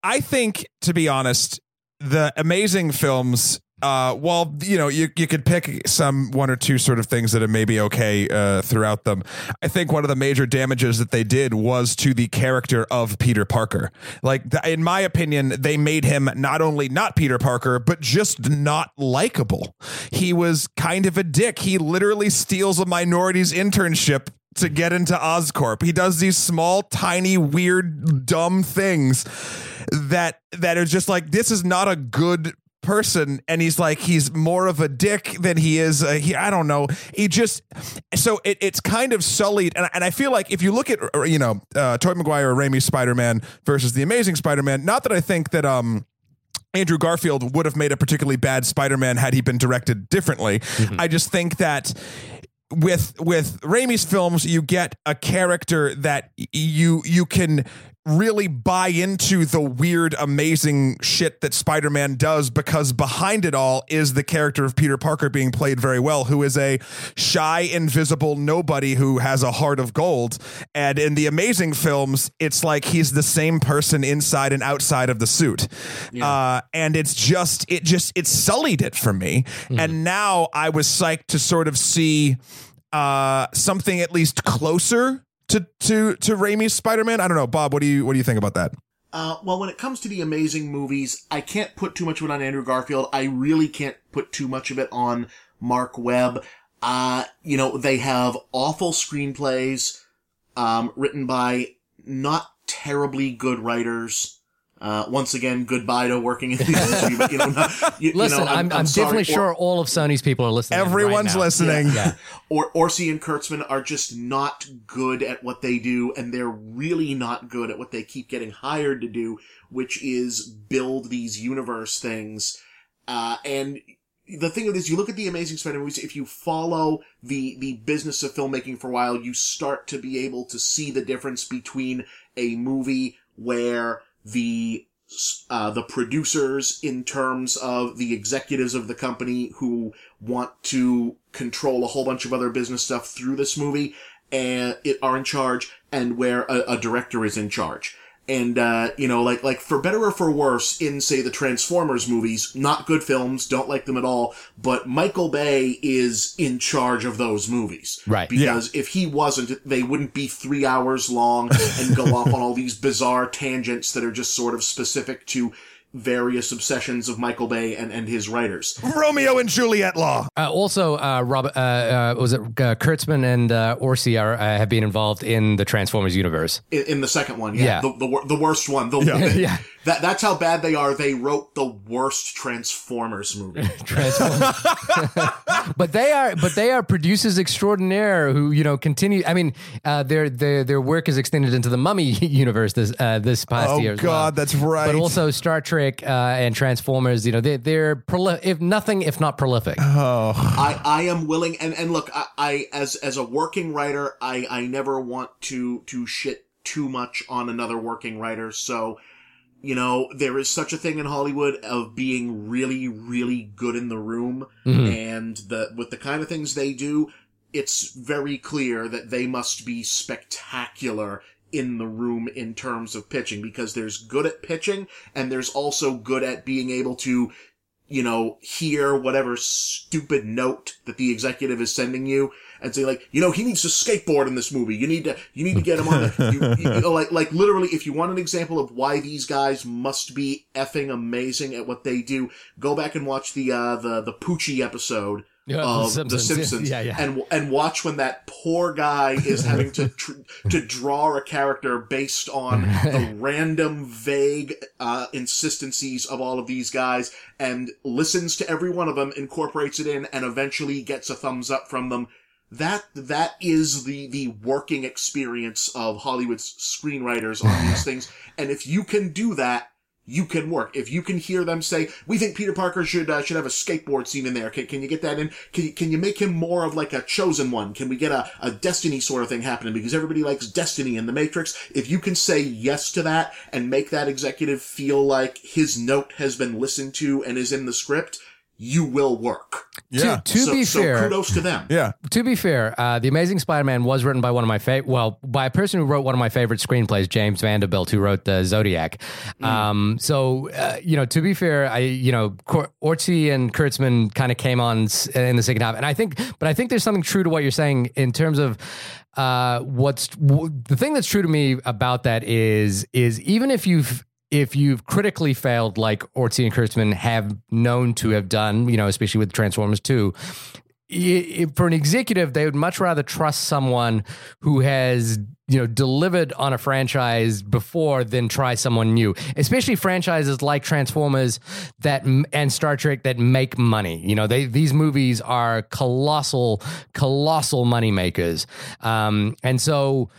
I think to be honest, the amazing films. Uh, well, you know, you you could pick some one or two sort of things that are maybe okay uh, throughout them. I think one of the major damages that they did was to the character of Peter Parker. Like, in my opinion, they made him not only not Peter Parker, but just not likable. He was kind of a dick. He literally steals a minority's internship to get into Oscorp. He does these small, tiny, weird, dumb things that that are just like this is not a good person and he's like he's more of a dick than he is he I don't know he just so it, it's kind of sullied and, and I feel like if you look at you know uh Tobey Maguire or Raimi's Spider-Man versus the Amazing Spider-Man not that I think that um Andrew Garfield would have made a particularly bad Spider-Man had he been directed differently. I just think that with with Raimi's films, you get a character that you you can really buy into the weird, amazing shit that Spider-Man does because behind it all is the character of Peter Parker being played very well, who is a shy, invisible nobody who has a heart of gold. And in the amazing films, it's like he's the same person inside and outside of the suit. Uh, and it's just, it just, it sullied it for me. And now I was psyched to sort of see uh, something at least closer to to to Raimi's Spider-Man. I don't know, Bob. What do you what do you think about that? Uh, well, when it comes to the amazing movies, I can't put too much of it on Andrew Garfield. I really can't put too much of it on Mark Webb. Uh, you know, they have awful screenplays, um, written by not terribly good writers. Uh, once again, goodbye to working in the industry, but you know, not, you, you Listen, know, I'm, I'm, sorry. definitely Or- sure all of Sony's people are listening. right Everyone's now. listening. Yeah. or Orci and Kurtzman are just not good at what they do, and they're really not good at what they keep getting hired to do, which is build these universe things. Uh, and the thing is, you look at the Amazing Spider movies. If you follow the the business of filmmaking for a while, you start to be able to see the difference between a movie where the uh, the producers in terms of the executives of the company who want to control a whole bunch of other business stuff through this movie and it are in charge and where a, a director is in charge. And uh, you know, like like for better or for worse, in say the Transformers movies, not good films, don't like them at all. But Michael Bay is in charge of those movies, Right. Because if he wasn't, they wouldn't be three hours long and go off on all these bizarre tangents that are just sort of specific to various obsessions of Michael Bay and, and his writers. Romeo and Juliet law. Uh, also, uh, Robert, uh, uh, was it uh, Kurtzman and uh, Orci are, uh, have been involved in the Transformers universe. In, in the second one, yeah, Yeah. The, the the worst one. The, Yeah. That that's how bad they are. They wrote the worst Transformers movie. Transformers. but they are, but they are producers extraordinaire who you know continue. I mean, uh, their their their work is extended into the Mummy universe this uh, this past Oh year. as God, well. that's right. But also Star Trek uh, and Transformers. You know, they they're proli- if nothing, if not prolific. oh, I, I am willing and, and look I, I as as a working writer I, I never want to to shit too much on another working writer so you know there is such a thing in Hollywood of being really really good in the room Mhm. and the with the kind of things they do it's very clear that they must be spectacular in the room in terms of pitching because there's good at pitching and there's also good at being able to you know, hear whatever stupid note that the executive is sending you and say like, you know, he needs to skateboard in this movie. You need to, you need to get him on the, you, you know, like, like literally, if you want an example of why these guys must be effing amazing at what they do, go back and watch the, uh, the, the Poochie episode Yeah, of The Simpsons, Yeah, yeah. and and watch when that poor guy is having to tr- to draw a character based on the random, vague uh, insistencies of all of these guys, and listens to every one of them, incorporates it in, and eventually gets a thumbs up from them. That that is the the working experience of Hollywood's screenwriters on these things, and if you can do that, you can work. If you can hear them say, "We think Peter Parker should uh, should have a skateboard scene in there," can, can you get that in? Can you, can you make him more of like a chosen one? Can we get a, a Destiny sort of thing happening because everybody likes Destiny in the Matrix? If you can say yes to that and make that executive feel like his note has been listened to and is in the script, you will work. yeah, To, to so, be so fair, kudos to them. yeah. To be fair, uh, the Amazing Spider-Man was written by one of my favorite, well, by a person who wrote one of my favorite screenplays, James Vanderbilt, who wrote the Zodiac. Um, so, uh, you know, to be fair, I, you know, Cor- Orti and Kurtzman kind of came on s- in the second half, and I think, but I think there's something true to what you're saying in terms of uh, what's w- the thing that's true to me about that is is even if you've if you've critically failed like Orti and Kurtzman have known to have done, you know, especially with Transformers 2, i- i- for an executive, they would much rather trust someone who has you know delivered on a franchise before than try someone new. Especially franchises like transformers that and star trek that make money. You know they these movies are colossal colossal money makers um, and so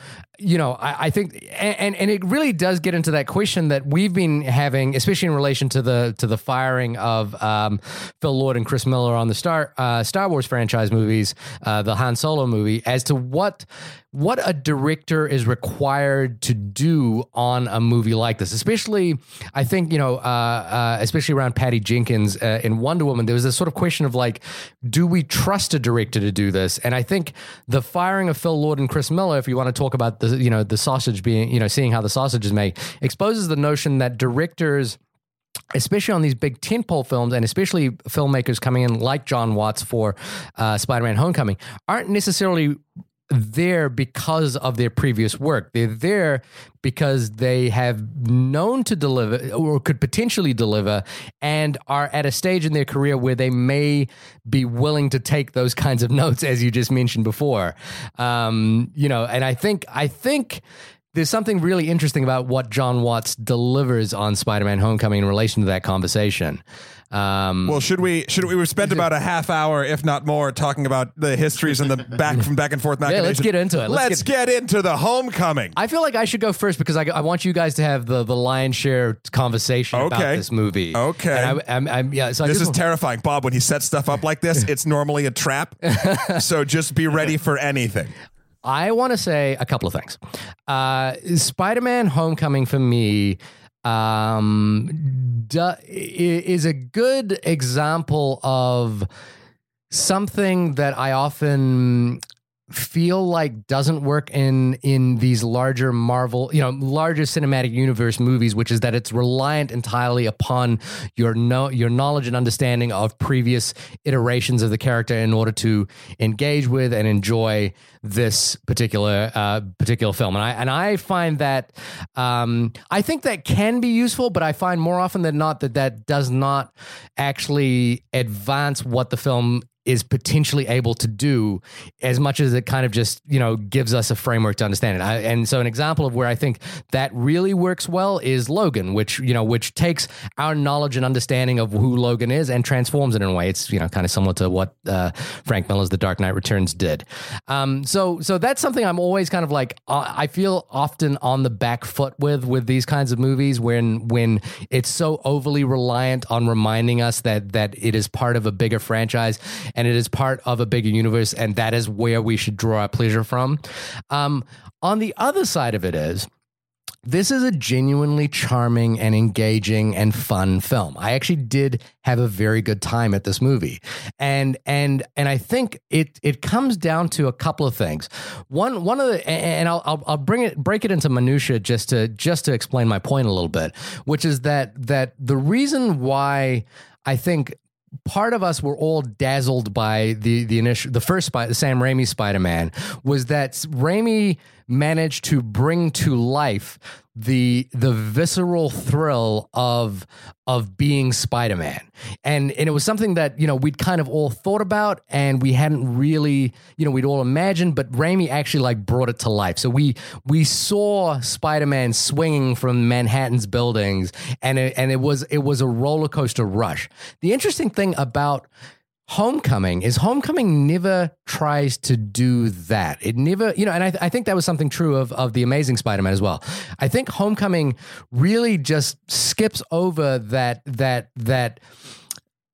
you know, I, I think, and and it really does get into that question that we've been having, especially in relation to the to the firing of um, Phil Lord and Chris Miller on the Star uh, Star Wars franchise movies, uh, the Han Solo movie, as to what what a director is required to do on a movie like this. Especially, I think you know, uh, uh, especially around Patty Jenkins uh, in Wonder Woman, there was this sort of question of like, do we trust a director to do this? And I think the firing of Phil Lord and Chris Miller, if you want to talk about the you know the sausage being you know seeing how the sausage is made, exposes the notion that directors especially on these big tentpole films, and especially filmmakers coming in like John Watts for uh, Spider-Man: Homecoming, aren't necessarily there because of their previous work. They're there because they have known to deliver or could potentially deliver and are at a stage in their career where they may be willing to take those kinds of notes as you just mentioned before. Um, you know, and I think I think there's something really interesting about what John Watts delivers on Spider-Man: Homecoming in relation to that conversation. Um, Well, should we? Should we? We spent about a half hour, if not more, talking about the histories and the back from back and forth. Yeah, let's get into it. Let's Let's, get, into the homecoming. I feel like I should go first because I, I want you guys to have the the lion's share conversation about this movie. Okay. and I, I'm, I'm, yeah. So this is terrifying, Bob. When he sets stuff up like this, it's normally a trap. so just be ready for anything. I want to say a couple of things. Uh, Spider-Man: Homecoming for me um, is a good example of something that I often feel like doesn't work in in these larger Marvel, you know, larger cinematic universe movies, which is that it's reliant entirely upon your know your knowledge and understanding of previous iterations of the character in order to engage with and enjoy this particular uh, particular film. And I and I find that um, I think that can be useful, but I find more often than not that that does not actually advance what the film is potentially able to do as much as it kind of just you know gives us a framework to understand it. I, and so an example of where i think that really works well is logan which you know which takes our knowledge and understanding of who logan is and transforms it in a way. It's you know kind of similar to what uh, frank miller's the dark knight returns did. Um, so so that's something i'm always kind of like uh, i feel often on the back foot with with these kinds of movies when when it's so overly reliant on reminding us that that it is part of a bigger franchise and it is part of a bigger universe, and that is where we should draw our pleasure from. Um, on the other side of it is, this is a genuinely charming and engaging and fun film. I actually did have a very good time at this movie. And and and I think it it comes down to a couple of things. One one of the and I'll I'll, I'll bring it break it into minutia just to just to explain my point a little bit, which is that that the reason why I think part of us were all dazzled by the the initial the first Spy, Sam Raimi Spider Man was that Raimi managed to bring to life the the visceral thrill of of being Spider-Man. And and it was something that, you know, we'd kind of all thought about and we hadn't really, you know, we'd all imagined, but Raimi actually like brought it to life. So we we saw Spider-Man swinging from Manhattan's buildings and it, and it was it was a roller coaster rush. The interesting thing about Homecoming is Homecoming never tries to do that. It never, you know, and I, I think that was something true of, of the Amazing Spider-Man as well. I think Homecoming really just skips over that that that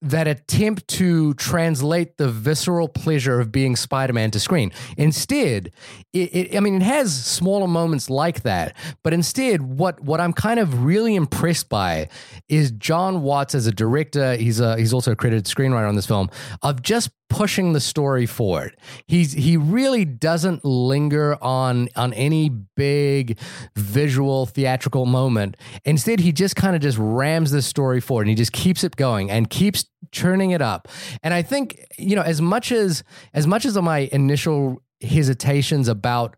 that attempt to translate the visceral pleasure of being Spider-Man to screen. Instead, it, it, I mean, it has smaller moments like that, but instead, what what I'm kind of really impressed by is John Watts as a director. He's a he's also a credited screenwriter on this film of just pushing the story forward. He's he really doesn't linger on on any big visual theatrical moment. Instead, he just kind of just rams the story forward and he just keeps it going and keeps churning it up. And I think, you know, as much as as much as my initial hesitations about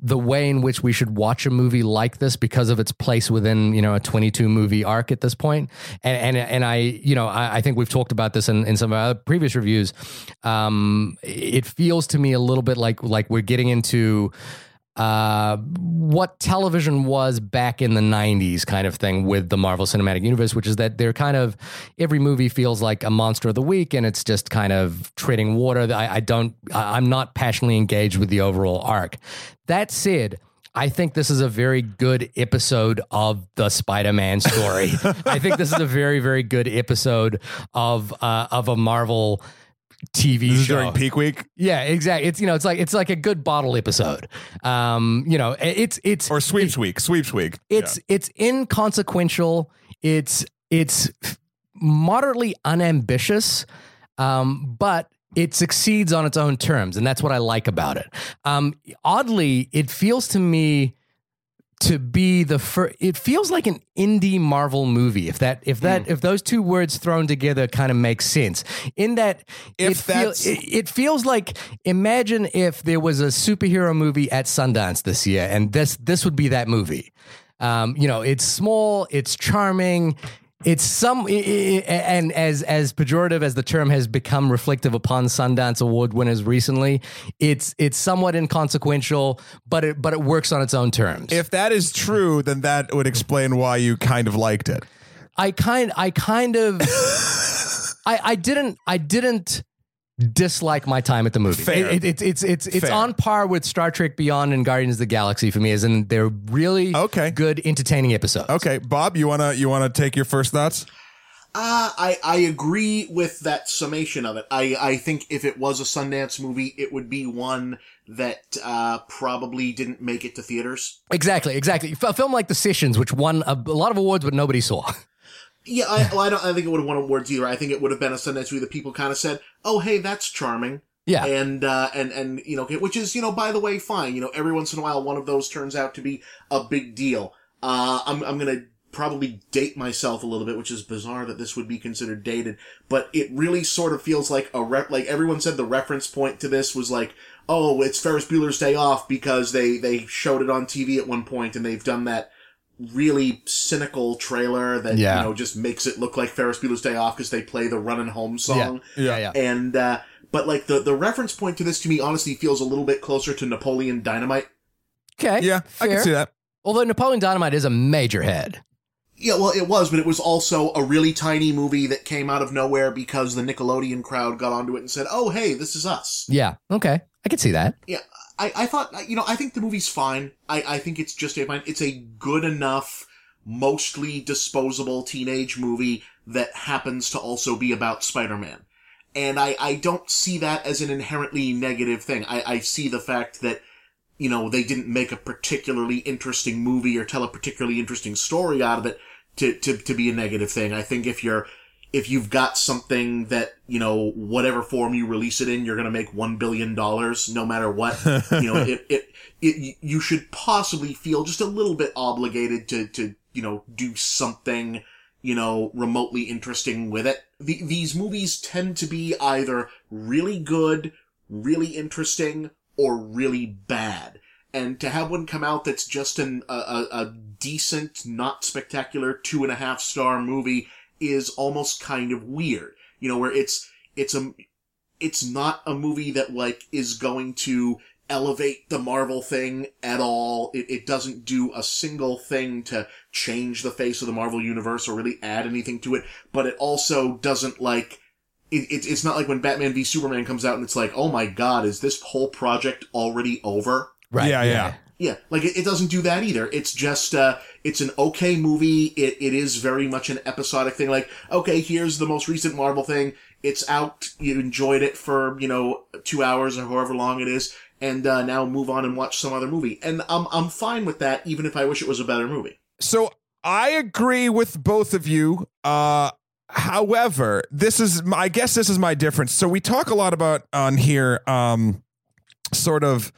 the way in which we should watch a movie like this because of its place within you know a 22 movie arc at this point. And and, and i you know I, I think we've talked about this in, in some of our previous reviews. Um, it feels to me a little bit like like we're getting into uh, what television was back in the 90s kind of thing with the Marvel Cinematic Universe, which is that they're kind of every movie feels like a monster of the week and it's just kind of treading water. I, I don't, I'm not passionately engaged with the overall arc. That said, I think this is a very good episode of the Spider-Man story. I think this is a very, very good episode of uh, of a Marvel TV This is show during peak week yeah, exactly. It's you know, it's like it's like a good bottle episode. Um, you know, it's it's or sweeps week. Sweeps week. it's it's inconsequential. It's it's moderately unambitious, um, but it succeeds on its own terms, and that's what I like about it. Um, oddly, it feels to me to be the first. It feels like an indie Marvel movie. If that, if that, if those two words thrown together kind of make sense. In that, If it, feel, it, it feels like imagine if there was a superhero movie at Sundance this year, and this this would be that movie. Um, you know, it's small, it's charming. It's some and as as pejorative as the term has become reflective upon Sundance Award winners recently, it's it's somewhat inconsequential, but it but it works on its own terms. If that is true, then that would explain why you kind of liked it. I kind I kind of I I didn't I didn't dislike my time at the movie. Fair. It, it, it's it's it's Fair. on par with Star Trek Beyond and Guardians of the Galaxy for me, as in they're really Okay. good, entertaining episodes. Okay, Bob, you wanna you wanna take your first thoughts? Uh, I, I agree with that summation of it. I, I think if it was a Sundance movie, it would be one that uh, probably didn't make it to theaters. Exactly, exactly. A film like The Sessions, which won a, a lot of awards, but nobody saw. Yeah, I, well, I don't. I think it would have won awards either. I think it would have been a movie that people kind of said, "Oh, hey, that's charming," Yeah. and uh, and and you know, which is you know, by the way, fine. You know, every once in a while, one of those turns out to be a big deal. Uh, I'm I'm gonna probably date myself a little bit, which is bizarre that this would be considered dated, but it really sort of feels like a rep. Like everyone said, the reference point to this was like, oh, it's Ferris Bueller's Day Off because they they showed it on TV at one point, and they've done that really cynical trailer that Yeah. you know just makes it look like Ferris Bueller's Day Off because they play the Running Home song. Yeah, yeah. yeah. And uh but like the the reference point to this to me honestly feels a little bit closer to Napoleon Dynamite. Okay. Yeah, I can see that. Although Napoleon Dynamite is a major head. Yeah, well it was, but it was also a really tiny movie that came out of nowhere because the Nickelodeon crowd got onto it and said, "Oh, hey, this is us." Yeah. Okay. I can see that. Yeah, I, I thought you know I think the movie's fine. I, I think it's just a fine. It's a good enough, mostly disposable teenage movie that happens to also be about Spider-Man, and I I don't see that as an inherently negative thing. I I see the fact that you know they didn't make a particularly interesting movie or tell a particularly interesting story out of it to to to be a negative thing. I think if you're if you've got something that you know whatever form you release it in you're going to make 1 billion dollars no matter what you know it, it it you should possibly feel just a little bit obligated to to you know do something you know remotely interesting with it. The, these movies tend to be either really good really interesting or really bad. And to have one come out that's just an a, a, a decent not spectacular two and a half star movie is almost kind of weird. You know, where it's, it's a, it's not a movie that like is going to elevate the Marvel thing at all. It, it doesn't do a single thing to change the face of the Marvel universe or really add anything to it, but it also doesn't like, it, it, it's not like when Batman v Superman comes out and it's like, oh my god, is this whole project already over? Right. Yeah, yeah. Yeah, like it, it doesn't do that either. It's just uh it's an okay movie. It it is very much an episodic thing. Like, okay, here's the most recent Marvel thing. It's out. You enjoyed it for, you know, two hours or however long it is, and uh now move on and watch some other movie. And I'm I'm fine with that, even if I wish it was a better movie. So I agree with both of you. Uh however, this is I guess this is my difference. So we talk a lot about on here um sort of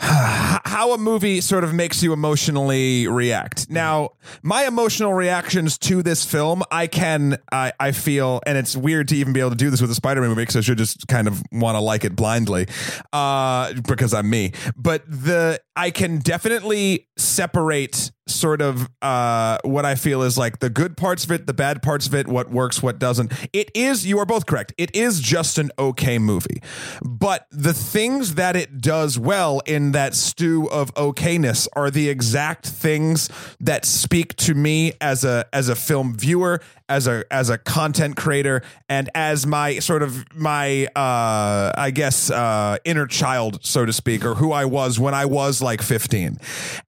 how a movie sort of makes you emotionally react. Now, my emotional reactions to this film, I can, I, I feel, and it's weird to even be able to do this with a Spider-Man movie because I should just kind of want to like it blindly, uh, because I'm me. But the, I can definitely separate sort of uh, what I feel is like the good parts of it, the bad parts of it, what works, what doesn't. It is, you are both correct. It is just an okay movie. But the things that it does well in that stew of okayness are the exact things that speak to me as a as a film viewer, as a as a content creator, and as my sort of my uh I guess uh inner child, so to speak, or who I was when I was like 15.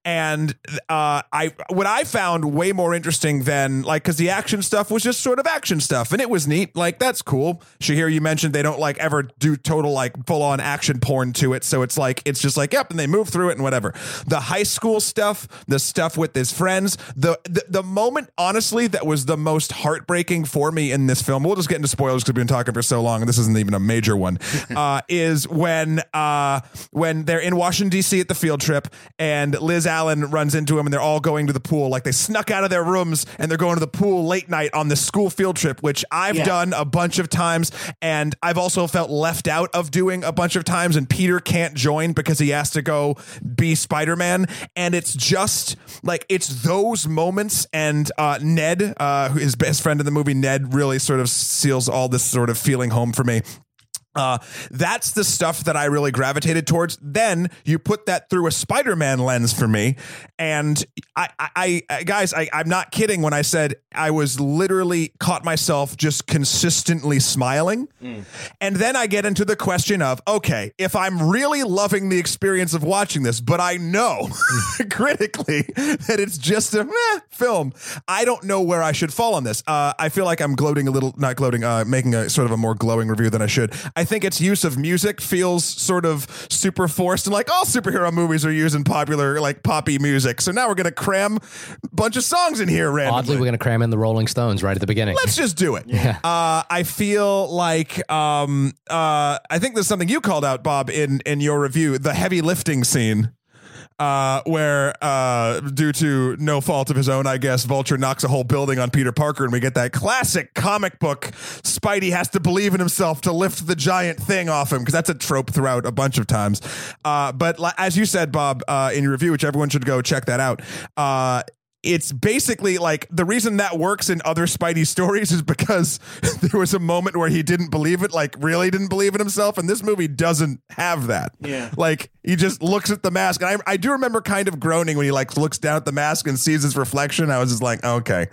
And uh I what I found way more interesting than like because the action stuff was just sort of action stuff and it was neat. Like that's cool. Shahir, you mentioned they don't like ever do total like full on action porn to it. So it's like it's just like, yep, and they move through it and whatever. The high school stuff, the stuff with his friends, the the, the moment honestly that was the most heartbreaking for me in this film. We'll just get into spoilers because we've been talking for so long, and this isn't even a major one. uh, is when uh when they're in Washington D.C. at the field trip, and Liz Allen runs into him, and they're all going to the pool. Like they snuck out of their rooms and they're going to the pool late night on this school field trip, which I've Yeah. done a bunch of times, and I've also felt left out of doing a bunch of times. And Peter can't join because he has to go be Spider Man, and it's just like it's those moments. And uh, Ned, uh, his best friend in the movie, Ned, really sort of seals all this sort of feeling home for me. Uh, that's the stuff that I really gravitated towards. Then you put that through a Spider-Man lens for me, and I, I, I guys, I, I'm not kidding when I said I was literally caught myself just consistently smiling, and then I get into the question of, okay, if I'm really loving the experience of watching this, but I know critically that it's just a meh film, I don't know where I should fall on this. Uh, I feel like I'm gloating a little, not gloating, uh, making a sort of a more glowing review than I should. I I think its use of music feels sort of super forced, and like all superhero movies are using popular like poppy music. So now we're gonna cram a bunch of songs in here randomly. Oddly, we're going to cram in the Rolling Stones right at the beginning. Let's just do it. Yeah. Uh, I feel like um, uh, I think there's something you called out, Bob, in in your review, the heavy lifting scene. Uh, where, uh, due to no fault of his own, I guess, Vulture knocks a whole building on Peter Parker, and we get that classic comic book. Spidey has to believe in himself to lift the giant thing off him because that's a trope throughout a bunch of times. Uh, but as you said, Bob, uh, in your review, which everyone should go check that out. It's basically like the reason that works in other Spidey stories is because there was a moment where he didn't believe it, like really didn't believe in himself, and this movie doesn't have that. Yeah. like he just looks at the mask, and I, I do remember kind of groaning when he like looks down at the mask and sees his reflection. I was just like, okay.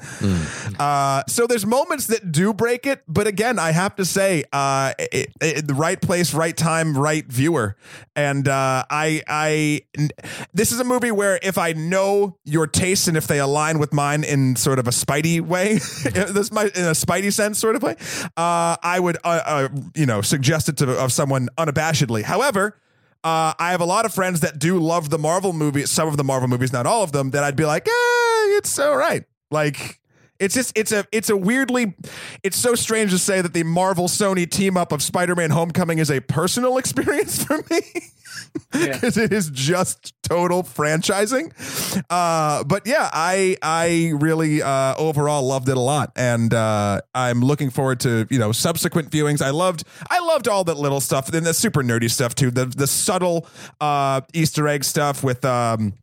Uh, so there's moments that do break it, but again, I have to say, uh, it, it, the right place, right time, right viewer, and uh, I, I, n- this is a movie where if I know your tastes and if they align with mine in sort of a Spidey way, this might in a Spidey sense sort of way, uh, I would, uh, uh, you know, suggest it to of someone unabashedly. However. Uh, I have a lot of friends that do love the Marvel movies, some of the Marvel movies, not all of them, that I'd be like, eh, it's all right. Like, it's just it's a it's a weirdly it's so strange to say that the Marvel Sony team up of Spider-Man Homecoming is a personal experience for me because it is just total franchising. Uh, but yeah, I I really uh, overall loved it a lot, and uh, I'm looking forward to you know subsequent viewings. I loved I loved all that little stuff, and the super nerdy stuff too, the the subtle uh, Easter egg stuff with. Um,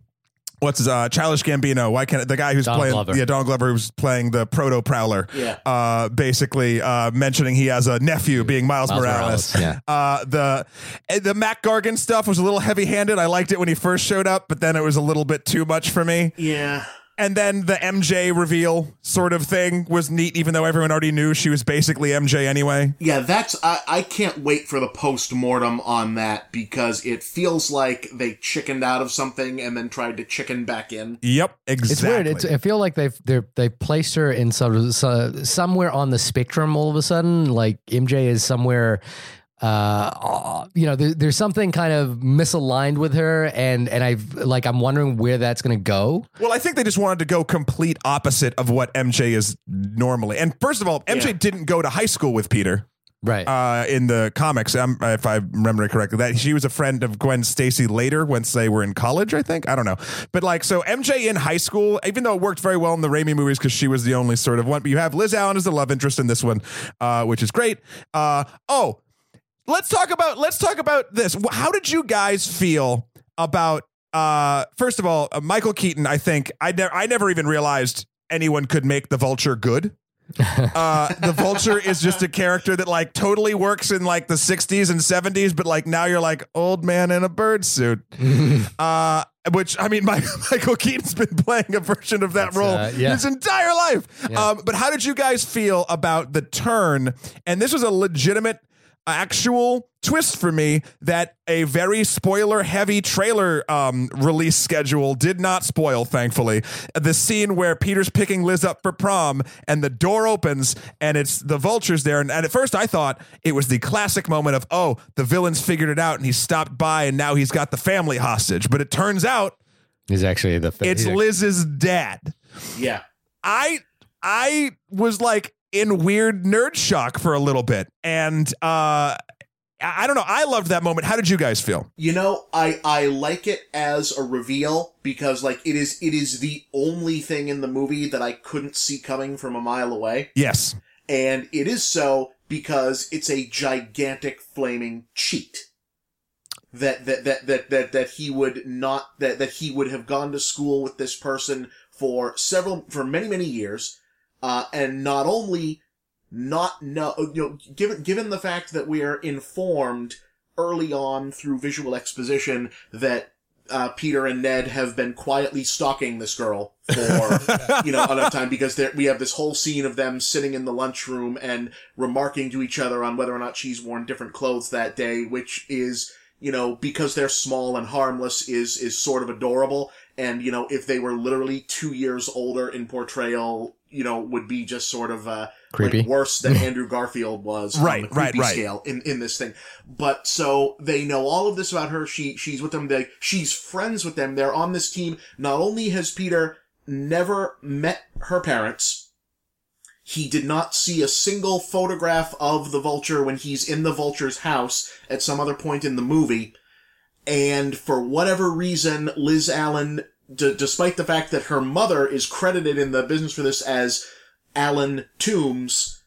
What's his uh Childish Gambino? Why can't the guy who's Donald playing Glover. yeah Donald Glover who's playing the proto prowler? Yeah. Uh, basically uh, mentioning he has a nephew being Miles, Miles Morales. Morales, yeah. Uh, the eh, the Mac Gargan stuff was a little heavy handed. I liked it when he first showed up, but then it was a little bit too much for me. Yeah. And then the MJ reveal sort of thing was neat, even though everyone already knew she was basically MJ anyway. Yeah, that's I, I can't wait for the post mortem on that because it feels like they chickened out of something and then tried to chicken back in. Yep, exactly. It's weird. It's, I feel like they've they they placed her in sort of somewhere on the spectrum. All of a sudden, like MJ is somewhere. Uh, you know, there, there's something kind of misaligned with her, and and I've like I'm wondering where that's going to go. Well, I think they just wanted to go complete opposite of what MJ is normally. And first of all, MJ Yeah. didn't go to high school with Peter. Right. uh, in the comics, um, if I remember correctly, that she was a friend of Gwen Stacy later once they were in college, I think. I don't know. But like, so MJ in high school, even though it worked very well in the Raimi movies because she was the only sort of one, but you have Liz Allen as the love interest in this one, uh, which is great. Uh, oh, let's talk about let's talk about this. How did you guys feel about uh first of all, uh, Michael Keaton, I think I never I never even realized anyone could make the vulture good. uh the vulture is just a character that like totally works in like the 60s and 70s but like now you're like old man in a bird suit uh which I mean, my, Michael Keaton's been playing a version of that role uh, yeah. his entire life. Yeah. Um, but how did you guys feel about the turn? And this was a legitimate, actual twist for me that a very spoiler heavy trailer um, release schedule did not spoil, thankfully. The scene where Peter's picking Liz up for prom and the door opens and it's the vultures there. And, and at first I thought it was the classic moment of, oh, the villain's figured it out and he stopped by and now he's got the family hostage. But it turns out He's actually the it's he's Liz's dad. Yeah. I I was like in weird nerd shock for a little bit. And uh I don't know. I loved that moment. How did you guys feel? You know, I I like it as a reveal because like it is it is the only thing in the movie that I couldn't see coming from a mile away. Yes. And it is so because it's a gigantic flaming cheat. That that that that that, that he would not that, that he would have gone to school with this person for several for many, many years, uh, and not only not know you know, given given the fact that we are informed early on through visual exposition that uh, Peter and Ned have been quietly stalking this girl for you know enough time because we have this whole scene of them sitting in the lunchroom and remarking to each other on whether or not she's worn different clothes that day, which is you know because they're small and harmless is is sort of adorable. And you know if they were literally two years older in portrayal, you know, would be just sort of uh, Creepy. like worse than Andrew Garfield was Right, on the right, creepy right. scale in, in this thing. But so they know all of this about her. She she's with them. They she's friends with them. They're on this team. Not only has Peter never met her parents, he did not see a single photograph of the vulture when he's in the vulture's house at some other point in the movie. And for whatever reason, Liz Allen, d- despite the fact that her mother is credited in the business for this as Alan Toomes,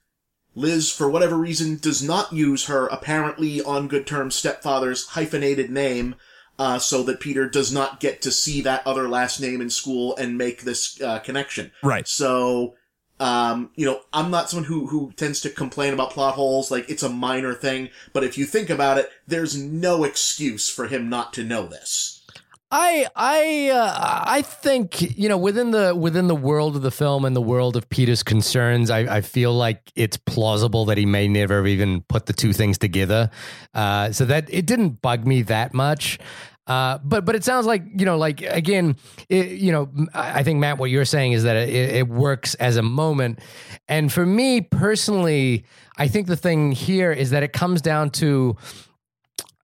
Liz, for whatever reason, does not use her apparently on good terms stepfather's hyphenated name, uh, so that Peter does not get to see that other last name in school and make this uh, connection. Right. So, um, you know, I'm not someone who, who tends to complain about plot holes, like it's a minor thing, but if you think about it, there's no excuse for him not to know this. I I uh, I think you know within the within the world of the film and the world of Peter's concerns, I, I feel like it's plausible that he may never even put the two things together. Uh, so that it didn't bug me that much. Uh, but but it sounds like you know like again it, you know I I think Matt what you're saying is that it, it works as a moment, and for me personally, I think the thing here is that it comes down to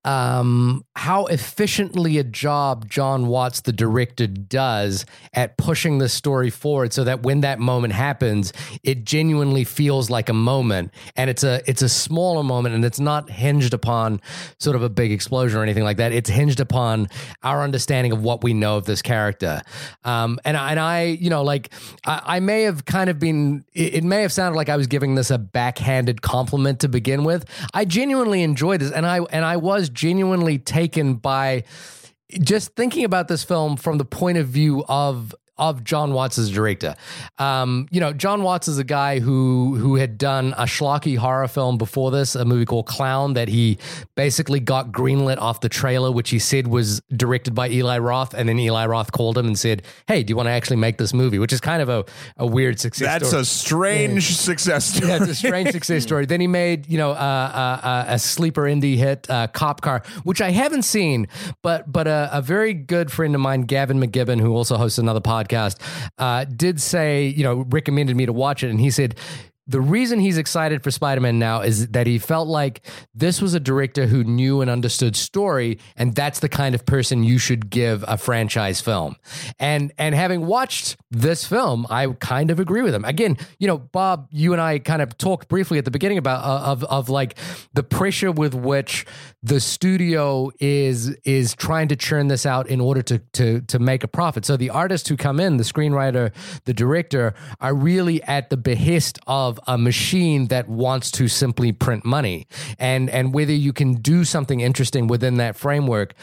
um, how efficiently a job John Watts, the director, does at pushing the story forward, so that when that moment happens, it genuinely feels like a moment, and it's a it's a smaller moment, and it's not hinged upon sort of a big explosion or anything like that. It's hinged upon our understanding of what we know of this character, um, and I- and I, you know, like I, I may have kind of been, it, it may have sounded like I was giving this a backhanded compliment to begin with. I genuinely enjoyed this, and I and I was genuinely taken by just thinking about this film from the point of view of of John Watts as director. Um, you know, John Watts is a guy who who had done a schlocky horror film before this, a movie called Clown that he basically got greenlit off the trailer, which he said was directed by Eli Roth, and then Eli Roth called him and said, "Hey, do you want to actually make this movie?" Which is kind of a, a weird success. That's story. a strange success story. Yeah, it's a strange success story. Then he made, you know, uh, uh, a sleeper indie hit, uh, Cop Car, which I haven't seen, but but a, a very good friend of mine, Gavin McGibbon, who also hosts another podcast, uh, did say, you know, recommended me to watch it, and he said. The reason he's excited for Spider Man now is that he felt like this was a director who knew and understood story, and that's the kind of person you should give a franchise film. And and having watched this film, I kind of agree with him. Again, you know, Bob, you and I kind of talked briefly at the beginning about uh, of of like the pressure with which the studio is is trying to churn this out in order to to to make a profit. So the artists who come in, the screenwriter, the director, are really at the behest of a machine that wants to simply print money. And and whether you can do something interesting within that framework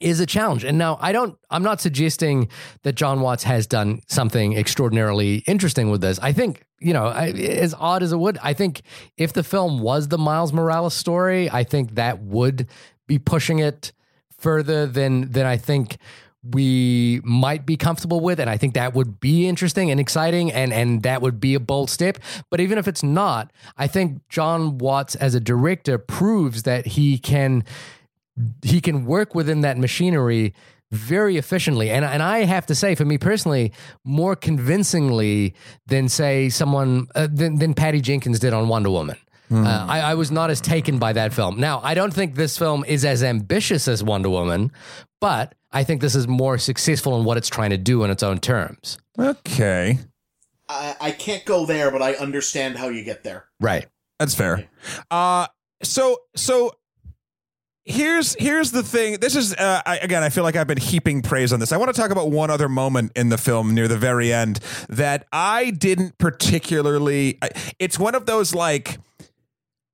is a challenge. And now I don't I'm not suggesting that John Watts has done something extraordinarily interesting with this. I think, you know, I, as odd as it would, I think if the film was the Miles Morales story, I think that would be pushing it further than than I think we might be comfortable with. And I think that would be interesting and exciting and and that would be a bold step. But even if it's not I think John Watts as a director proves that he can he can work within that machinery very efficiently and and I have to say for me personally more convincingly than say someone uh, than, than Patty Jenkins did on Wonder Woman uh, I, I was not as taken by that film. Now, I don't think this film is as ambitious as Wonder Woman, but I think this is more successful in what it's trying to do in its own terms. Okay. I, I can't go there, but I understand how you get there. Right. That's fair. Uh so so here's here's the thing. This is uh, I, again. I feel like I've been heaping praise on this. I want to talk about one other moment in the film near the very end that I didn't particularly. It's one of those like.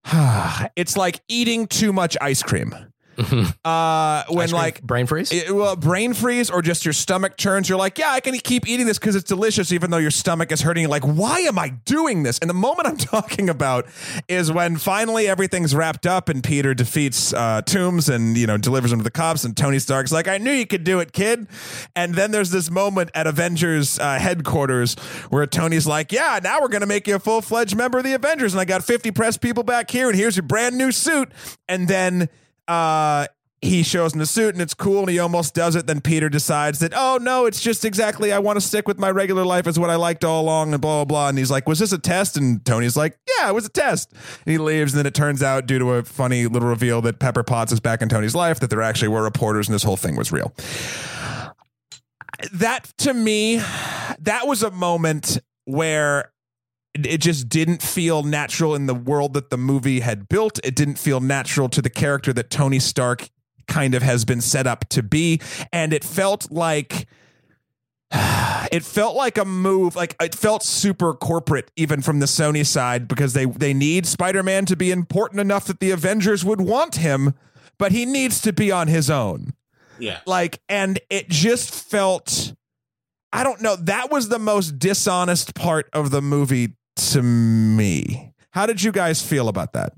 It's like eating too much ice cream. Uh, when like brain freeze. it- well, brain freeze or just your stomach turns. You're like, yeah, I can keep eating this because it's delicious, even though your stomach is hurting. You're like, why am I doing this? And the moment I'm talking about is when finally everything's wrapped up and Peter defeats uh, Toomes and you know delivers him to the cops. And Tony Stark's like, I knew you could do it, kid. And then there's this moment at Avengers uh, headquarters where Tony's like, yeah, now we're gonna make you a full fledged member of the Avengers, and I got 50 press people back here, and here's your brand new suit. And then uh he shows him the suit and it's cool and he almost does it. Then Peter decides that, oh no, it's just exactly, I want to stick with my regular life as what I liked all along and blah, blah, blah. And he's like, was this a test? And Tony's like, yeah, it was a test. And he leaves. And then it turns out, due to a funny little reveal, that Pepper Potts is back in Tony's life, that there actually were reporters and this whole thing was real. That to me, that was a moment where it just didn't feel natural in the world that the movie had built. It didn't feel natural to the character that Tony Stark kind of has been set up to be. And it felt like it felt like a move like it felt super corporate even from the Sony side because they they need Spider-Man to be important enough that the Avengers would want him but he needs to be on his own Yeah. like and it just felt I don't know that was the most dishonest part of the movie to me how did you guys feel about that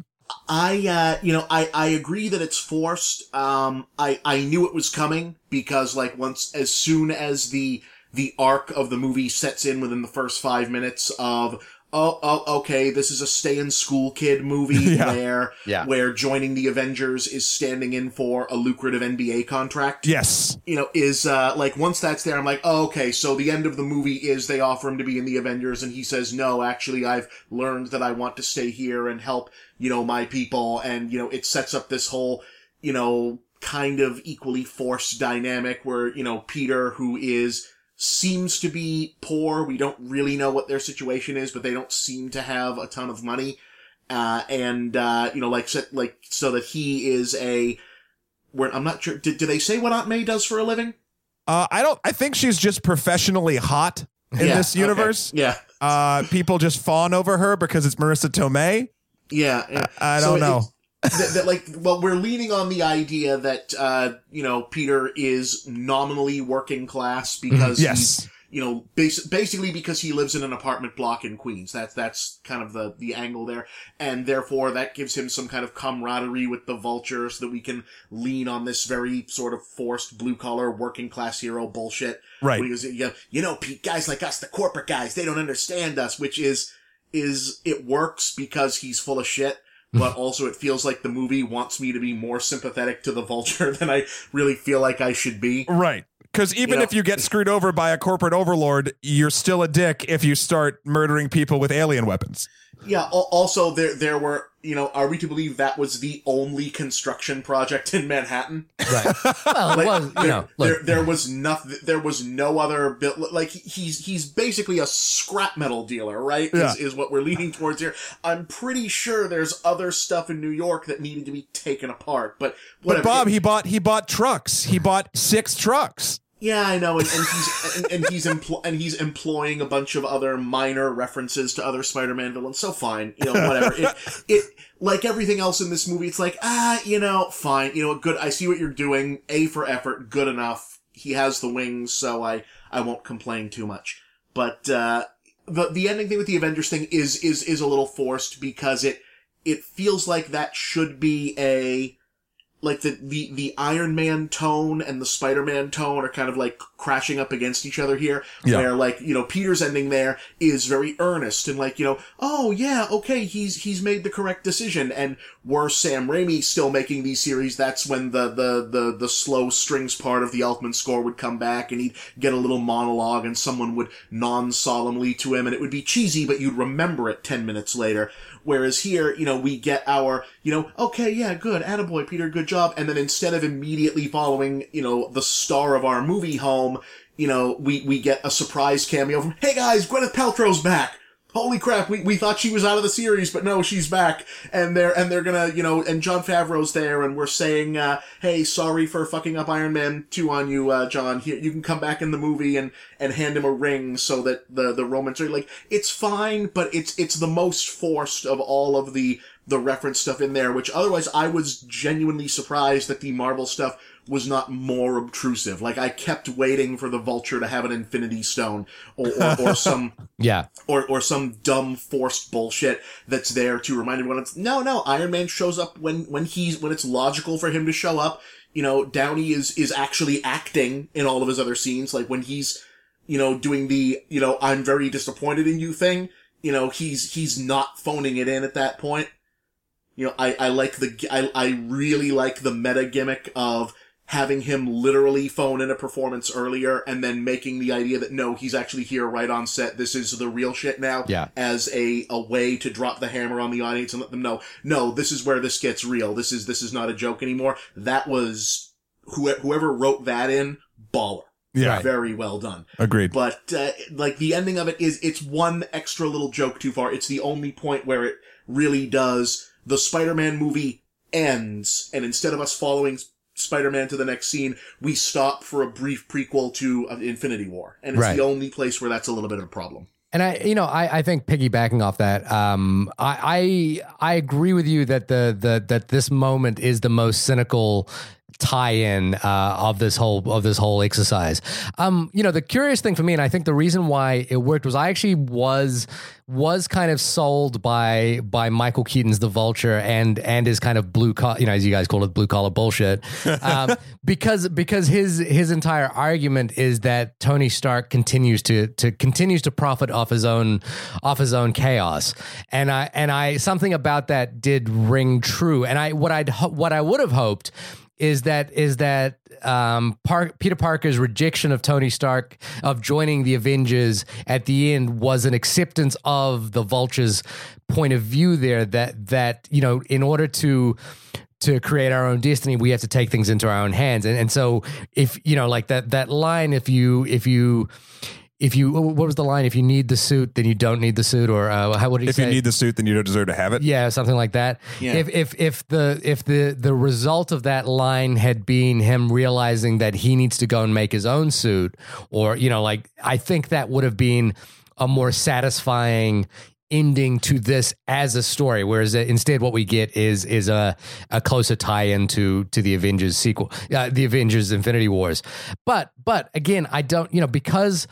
I, uh, you know, I, I agree that it's forced. Um, I, I knew it was coming because, like, once, as soon as the, the arc of the movie sets in within the first five minutes of, oh, oh okay, this is a stay in school kid movie Yeah. where, Yeah. where joining the Avengers is standing in for a lucrative NBA contract yes you know, is uh like once that's there, I'm like, oh, okay, so the end of the movie is they offer him to be in the Avengers, and he says, no, actually, I've learned that I want to stay here and help, you know, my people, and you know, it sets up this whole, you know, kind of equally forced dynamic where you know Peter, who is seems to be poor, we don't really know what their situation is, but they don't seem to have a ton of money, uh, and uh, you know, like so, like so that he is a where I'm not sure. Did, did they say what Aunt May does for a living? uh, I don't I think she's just professionally hot in Yeah, this okay. universe Yeah, uh people just fawn over her because it's Marisa Tomei yeah. I So don't know it's- that, that, like, well, we're leaning on the idea that uh, you know Peter is nominally working class because he's yes you know, bas- basically because he lives in an apartment block in Queens. That's that's kind of the the angle there, and therefore that gives him some kind of camaraderie with the Vulture, so that we can lean on this very sort of forced blue collar working class hero bullshit. right goes, you know, you know, Pete, guys like us, the corporate guys, they don't understand us, which is is it works because he's full of shit. But also, it feels like the movie wants me to be more sympathetic to the vulture than I really feel like I should be. Right. Because even know- if you get screwed over by a corporate overlord, you're still a dick if you start murdering people with alien weapons. Yeah. Also, there there were you know, are we to believe that was the only construction project in Manhattan? Right. Well, it Like, was, you there, know, look, there was nothing. There was no other build. Like he's he's basically a scrap metal dealer, right? Yeah. Is, is what we're leaning towards here. I'm pretty sure there's other stuff in New York that needed to be taken apart, but whatever. But Bob, he bought he bought trucks. He bought six trucks. Yeah, I know, and, and he's and, and he's empl- and he's employing a bunch of other minor references to other Spider-Man villains. So fine, you know, whatever. it, it like everything else in this movie, it's like ah, you know, fine, you know, good. I see what you're doing. A for effort, good enough. He has the wings, so I I won't complain too much. But uh, the the ending thing with the Avengers thing is is is a little forced because it it feels like that should be a like the, the, the Iron Man tone and the Spider-Man tone are kind of like crashing up against each other here. Yeah. Where like, you know, Peter's ending there is very earnest and like, you know, oh yeah, okay, he's, he's made the correct decision. And were Sam Raimi still making these series, that's when the, the, the, the slow strings part of the Elfman score would come back and he'd get a little monologue and someone would non-solemnly to him and it would be cheesy, but you'd remember it 10 minutes later. Whereas here, you know, we get our, you know, okay, yeah, good, attaboy, Peter, good job. And then instead of immediately following, you know, the star of our movie home, you know, we, we get a surprise cameo from, hey guys, Gwyneth Paltrow's back! Holy crap, we, we thought she was out of the series, but no, she's back. And they're, and they're gonna, you know, and Jon Favreau's there, and we're saying, uh, hey, sorry for fucking up Iron Man 2 on you, uh, Jon. Here, you can come back in the movie and, and hand him a ring so that the, the Romans are like, it's fine, but it's, it's the most forced of all of the, the reference stuff in there, which otherwise I was genuinely surprised that the Marvel stuff was not more obtrusive. Like I kept waiting for the Vulture to have an Infinity Stone or, or, or some yeah. or or some dumb forced bullshit that's there to remind everyone. It's no, no. Iron Man shows up when when he's when it's logical for him to show up. You know, Downey is is actually acting in all of his other scenes. Like when he's you know doing the you know I'm very disappointed in you thing. You know, he's he's not phoning it in at that point. You know, I, I like the I, I really like the meta gimmick of having him literally phone in a performance earlier and then making the idea that no, he's actually here right on set. This is the real shit now. Yeah. As a, a way to drop the hammer on the audience and let them know, no, this is where this gets real. This is, this is not a joke anymore. That was, who, whoever wrote that in, baller. Yeah. Very well done. Agreed. But, uh, like, the ending of it is, it's one extra little joke too far. It's the only point where it really does, the Spider-Man movie ends, and instead of us following Spider-Man to the next scene, we stop for a brief prequel to Infinity War. And it's Right. the only place where that's a little bit of a problem. And I, you know, I, I think piggybacking off that, um, I, I, I agree with you that the, the, that this moment is the most cynical tie-in uh, of this whole of this whole exercise. Um, you know, the curious thing for me, and I think the reason why it worked was I actually was was kind of sold by by Michael Keaton's The Vulture and and his kind of blue collar, you know, as you guys call it, blue collar bullshit, um, because because his his entire argument is that Tony Stark continues to to continues to profit off his own off his own chaos, and I and I something about that did ring true, and I what I'd what I would have hoped is that is that um, Peter Parker's rejection of Tony Stark of joining the Avengers at the end was an acceptance of the Vulture's point of view there that that you know in order to to create our own destiny we have to take things into our own hands. And and so if you know like that that line if you if you if you what was the line if you need the suit then you don't need the suit or uh, how would he if say you need the suit, then you don't deserve to have it. yeah, something like that. Yeah. If if if the if the the result of that line had been him realizing that he needs to go and make his own suit, or you know, like I think that would have been a more satisfying ending to this as a story whereas uh, instead what we get is is a a closer tie-in to to the avengers sequel uh, the avengers infinity wars but but again i don't you know because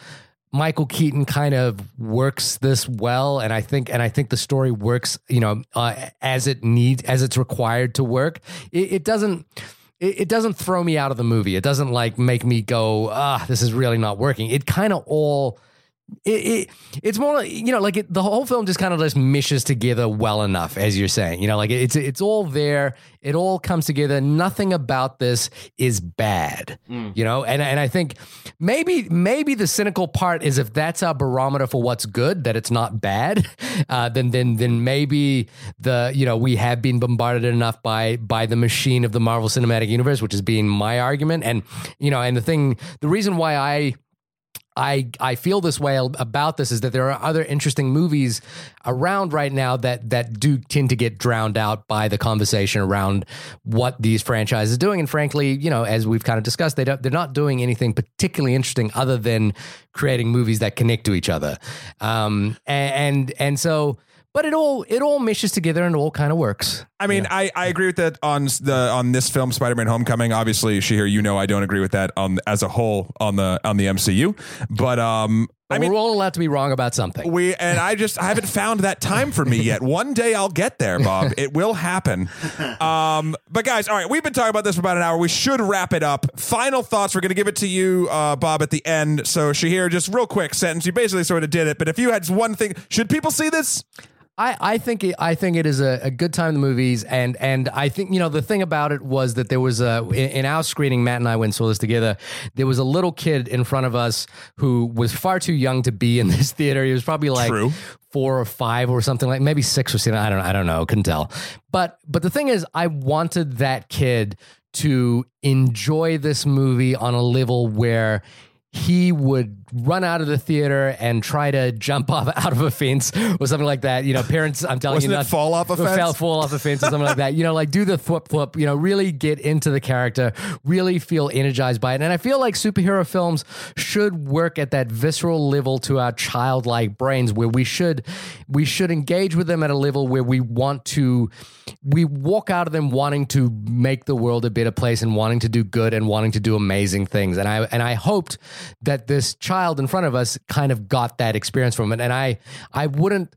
Michael Keaton kind of works this well, and I think and I think the story works, you know, uh, as it needs as it's required to work. It, it doesn't. It, it doesn't throw me out of the movie. It doesn't like make me go, ah, this is really not working. It kind of all. It, it it's more like you know like it, the whole film just kind of just meshes together well enough as you're saying you know like it's it's all there. It all comes together. Nothing about this is bad you know? And and I think maybe maybe the cynical part is if that's our barometer for what's good that it's not bad uh, then then then maybe the you know we have been bombarded enough by by the machine of the Marvel Cinematic Universe which has been my argument. And you know and the thing the reason why I I I feel this way about this is that there are other interesting movies around right now that that do tend to get drowned out by the conversation around what these franchises are doing. And frankly, you know, as we've kind of discussed, they don't they're not doing anything particularly interesting other than creating movies that connect to each other. Um, and and, and so. But it all it all meshes together and it all kind of works. I mean, I, I agree with that on the on this film, Spider-Man: Homecoming. Obviously, Shahir, you know I don't agree with that on as a whole on the on the MCU. But um, I But mean, we're all allowed to be wrong about something. we and I just I haven't found that time for me yet. One day I'll get there, Bob. It will happen. Um, but guys, all right, we've been talking about this for about an hour. We should wrap it up. Final thoughts. We're going to give it to you, uh, Bob, at the end. So Shahir, just real quick sentence. You basically sort of did it. But if you had one thing, should people see this? I, I think it, I think it is a, a good time in the movies, and and I think you know the thing about it was that there was a in, in our screening, Matt and I went saw this together. There was a little kid in front of us who was far too young to be in this theater. He was probably like True. four or five or something like maybe six or seven. I don't I don't know, couldn't tell. But but the thing is, I wanted that kid to enjoy this movie on a level where he would run out of the theater and try to jump off out of a fence or something like that. You know, parents, I'm telling Wasn't you, not fall off a Fell, fence? fall off a fence or something like that. You know, like do the flip flip. You know, really get into the character, really feel energized by it. And I feel like superhero films should work at that visceral level to our childlike brains, where we should we should engage with them at a level where we want to we walk out of them wanting to make the world a better place and wanting to do good and wanting to do amazing things. And I and I hoped that this child in front of us kind of got that experience from it. And I I wouldn't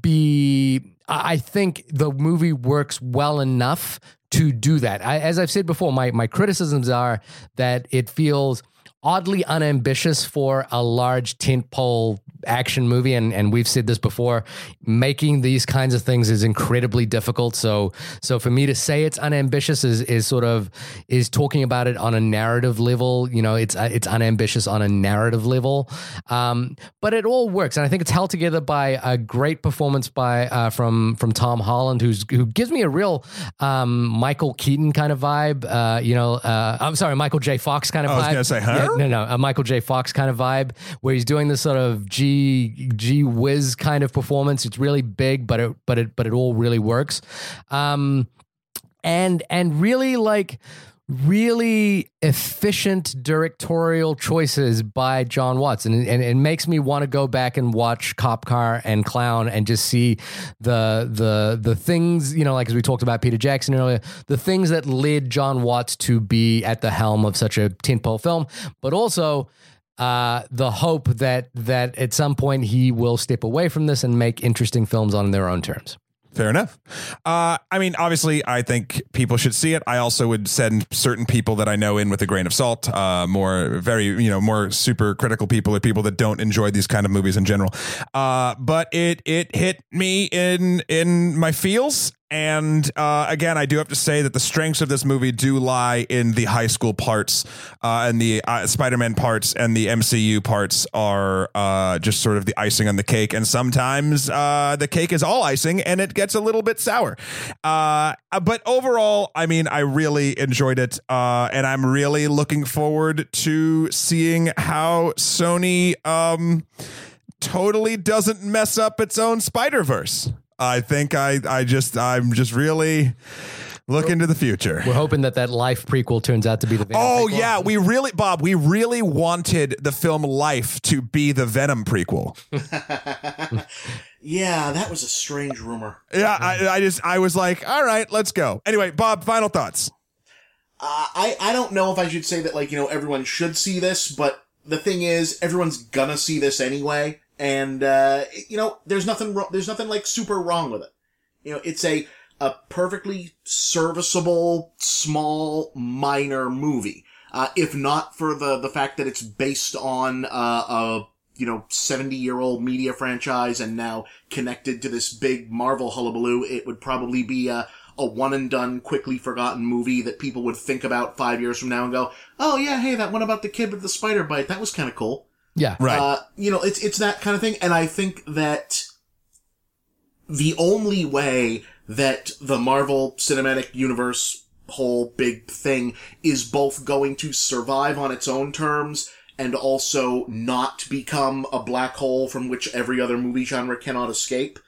be I I think the movie works well enough to do that. I, as I've said before, my my criticisms are that it feels oddly unambitious for a large tentpole action movie, and and we've said this before, making these kinds of things is incredibly difficult. So so for me to say it's unambitious is is sort of is talking about it on a narrative level. You know, it's it's unambitious on a narrative level, um, but it all works, and I think it's held together by a great performance by uh, from from Tom Holland, who's who gives me a real um, Michael Keaton kind of vibe. Uh, you know, uh, I'm sorry, Michael J. Fox kind of I was vibe. gonna say, huh? Yeah, no, no, a Michael J. Fox kind of vibe, where he's doing this sort of G G whiz kind of performance. It's really big, but it but it but it all really works. Um, and and really like really efficient directorial choices by Jon Watts. And, and it makes me want to go back and watch Cop Car and Clown and just see the the the things, you know, like as we talked about Peter Jackson earlier, the things that led Jon Watts to be at the helm of such a tentpole film, but also uh, the hope that that at some point he will step away from this and make interesting films on their own terms. Fair enough. Uh, I mean, obviously, I think people should see it. I also would send certain people that I know in with a grain of salt. Uh, more very, you know, more super critical people or people that don't enjoy these kind of movies in general. Uh, but it it hit me in in my feels, and uh, again, I do have to say that the strengths of this movie do lie in the high school parts uh, and the uh, Spider-Man parts and the MCU parts are uh, just sort of the icing on the cake. And sometimes uh, the cake is all icing and it gets a little bit sour. Uh, but overall, I mean, I really enjoyed it, and I'm really looking forward to seeing how Sony um, totally doesn't mess up its own Spider Verse. I think I I just I'm just really looking to the future. We're hoping that that Life prequel turns out to be the Venom Oh prequel. yeah, we really Bob, we really wanted the film Life to be the Venom prequel. yeah, that was a strange rumor. Yeah, I, I just I was like, all right, let's go. Anyway, Bob, final thoughts. Uh, I I don't know if I should say that like you know everyone should see this, but the thing is everyone's gonna see this anyway, and uh, you know there's nothing wrong. There's nothing like super wrong with it. You know, it's a a perfectly serviceable, small, minor movie. Uh, if not for the the fact that it's based on uh, a you know 70 year old media franchise and now connected to this big Marvel hullabaloo, it would probably be a a one and done, quickly forgotten movie that people would think about five years from now and go, "Oh yeah, hey, that one about the kid with the spider bite, that was kind of cool." Yeah. Right. Uh, you know, it's it's that kind of thing, and I think that the only way that the Marvel Cinematic Universe whole big thing is both going to survive on its own terms and also not become a black hole from which every other movie genre cannot escape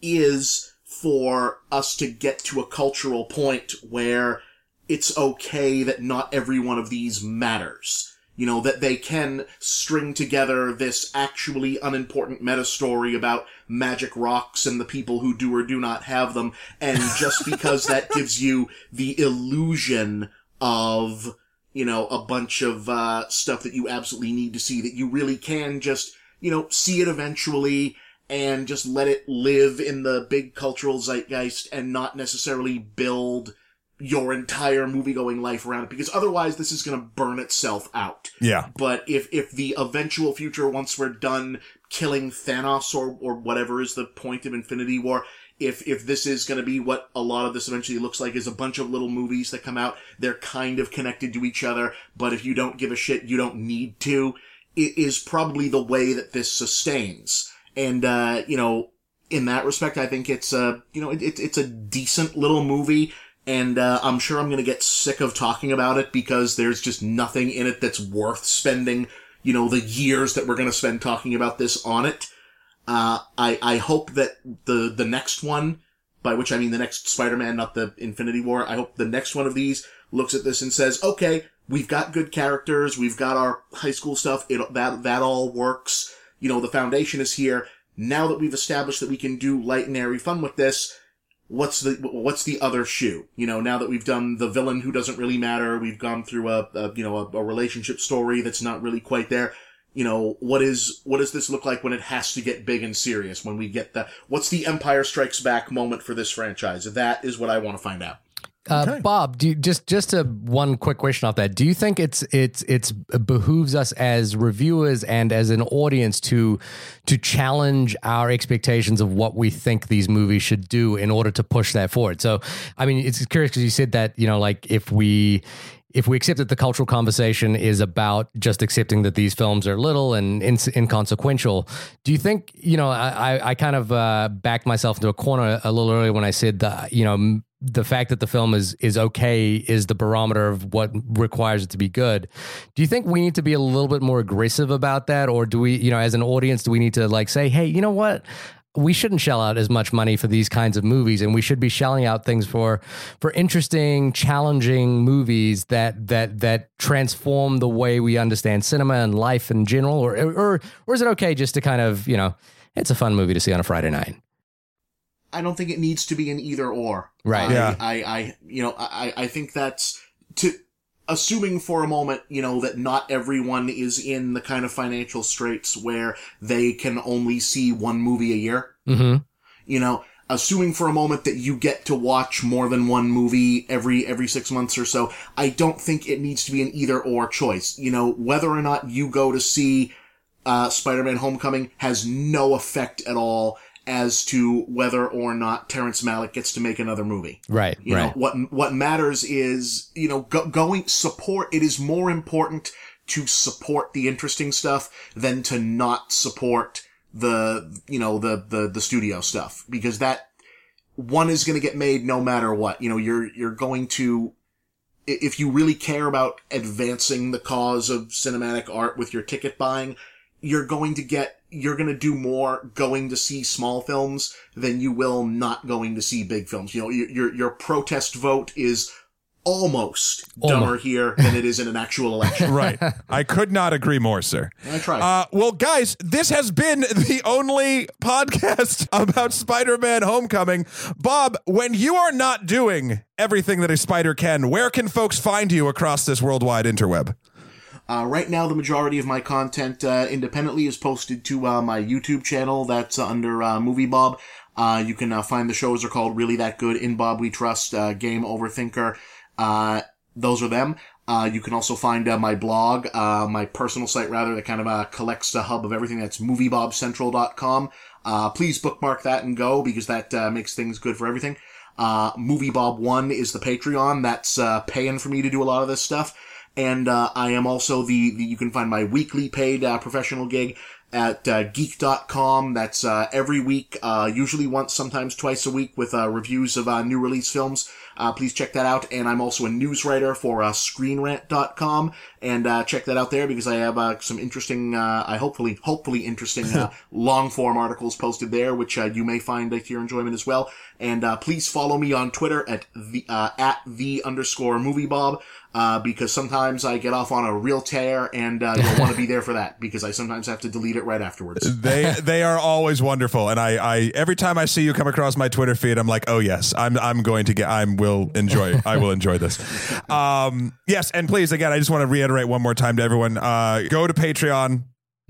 is for us to get to a cultural point where it's okay that not every one of these matters. You know, that they can string together this actually unimportant meta story about magic rocks and the people who do or do not have them. And just because that gives you the illusion of, you know, a bunch of, uh, stuff that you absolutely need to see that you really can just, you know, see it eventually and just let it live in the big cultural zeitgeist and not necessarily build your entire movie going life around it because otherwise this is going to burn itself out. Yeah. But if if the eventual future once we're done killing Thanos or or whatever is the point of Infinity War if if this is going to be what a lot of this eventually looks like is a bunch of little movies that come out they're kind of connected to each other but if you don't give a shit you don't need to it is probably the way that this sustains and uh you know in that respect I think it's a you know it, it, it's a decent little movie and uh, I'm sure I'm gonna get sick of talking about it because there's just nothing in it that's worth spending, you know, the years that we're gonna spend talking about this on it. Uh, I I hope that the the next one, by which I mean the next Spider-Man, not the Infinity War. I hope the next one of these looks at this and says, okay, we've got good characters, we've got our high school stuff, it that that all works. You know, the foundation is here. Now that we've established that we can do light and airy fun with this, what's the what's the other shoe? You know, now that we've done the villain who doesn't really matter, we've gone through a, a you know a, a, relationship story that's not really quite there. You know, what is what does this look like when it has to get big and serious? When we get the what's the Empire Strikes Back moment for this franchise? That is what I want to find out. Uh, Okay. Bob, do you, just just a one quick question off that. Do you think it's it's it's behooves us as reviewers and as an audience to to challenge our expectations of what we think these movies should do in order to push that forward? So, I mean, it's curious because you said that you know, like if we if we accept that the cultural conversation is about just accepting that these films are little and ins- inconsequential, do you think you know? I I, I kind of uh, backed myself into a corner a little earlier when I said that you know. The fact that the film is is okay is the barometer of what requires it to be good. Do you think we need to be a little bit more aggressive about that, or do we, you know, as an audience, do we need to like say, hey, you know what? We shouldn't shell out as much money for these kinds of movies and we should be shelling out things for for interesting challenging movies that that that transform the way we understand cinema and life in general or or or is it okay just to kind of you know it's a fun movie to see on a friday night I don't think it needs to be an either or. Right. I, Yeah. I, I, you know, I, I think that's to assuming for a moment, you know, that not everyone is in the kind of financial straits where they can only see one movie a year. mm-hmm You know, assuming for a moment that you get to watch more than one movie every every six months or so, I don't think it needs to be an either or choice. You know, whether or not you go to see uh, Spider-Man: Homecoming has no effect at all as to whether or not Terrence Malick gets to make another movie. right You right know, what what matters is, you know, go, going support. It is more important to support the interesting stuff than to not support the, you know, the the the studio stuff because that one is going to get made no matter what. You know, you're you're going to if you really care about advancing the cause of cinematic art with your ticket buying, you're going to get you're going to do more going to see small films than you will not going to see big films. You know, your your, your protest vote is almost dumber Almost. here than it is in an actual election. Right. I could not agree more, sir. I tried. Uh, well, guys, this has been the only podcast about Spider Man Homecoming. Bob, when you are not doing everything that a spider can, where can folks find you across this worldwide interweb? Uh, right now, the majority of my content uh, independently is posted to uh, my YouTube channel. That's under uh, Movie Bob. Uh, you can uh, find the shows are called Really That Good, In Bob We Trust, uh, Game Overthinker. Uh, those are them. Uh, you can also find my blog, uh, my personal site rather, that kind of collects the hub of everything. That's moviebobcentral.com. Uh, please bookmark that and go because that uh, makes things good for everything. Uh, MovieBob1 is the Patreon. That's uh, paying for me to do a lot of this stuff. And uh, I am also the, the you can find my weekly paid uh, professional gig at uh, geek.com. That's uh, every week, uh, usually once, sometimes twice a week with uh, reviews of uh, new release films. Uh, please check that out. And I'm also a news writer for uh, screenrant.com. And uh, check that out there because I have uh, some interesting, uh, I hopefully, hopefully interesting uh, long form articles posted there, which uh, you may find uh, to your enjoyment as well. And uh, please follow me on Twitter at the uh, at the underscore movie bob. Uh, because sometimes I get off on a real tear and uh, you'll want to be there for that because I sometimes have to delete it right afterwards. They they are always wonderful, and I, I every time I see you come across my Twitter feed, I'm like, oh yes, I'm I'm going to get, I will enjoy, I will enjoy this. Um, yes, and please again, I just want to reiterate one more time to everyone: uh, go to Patreon,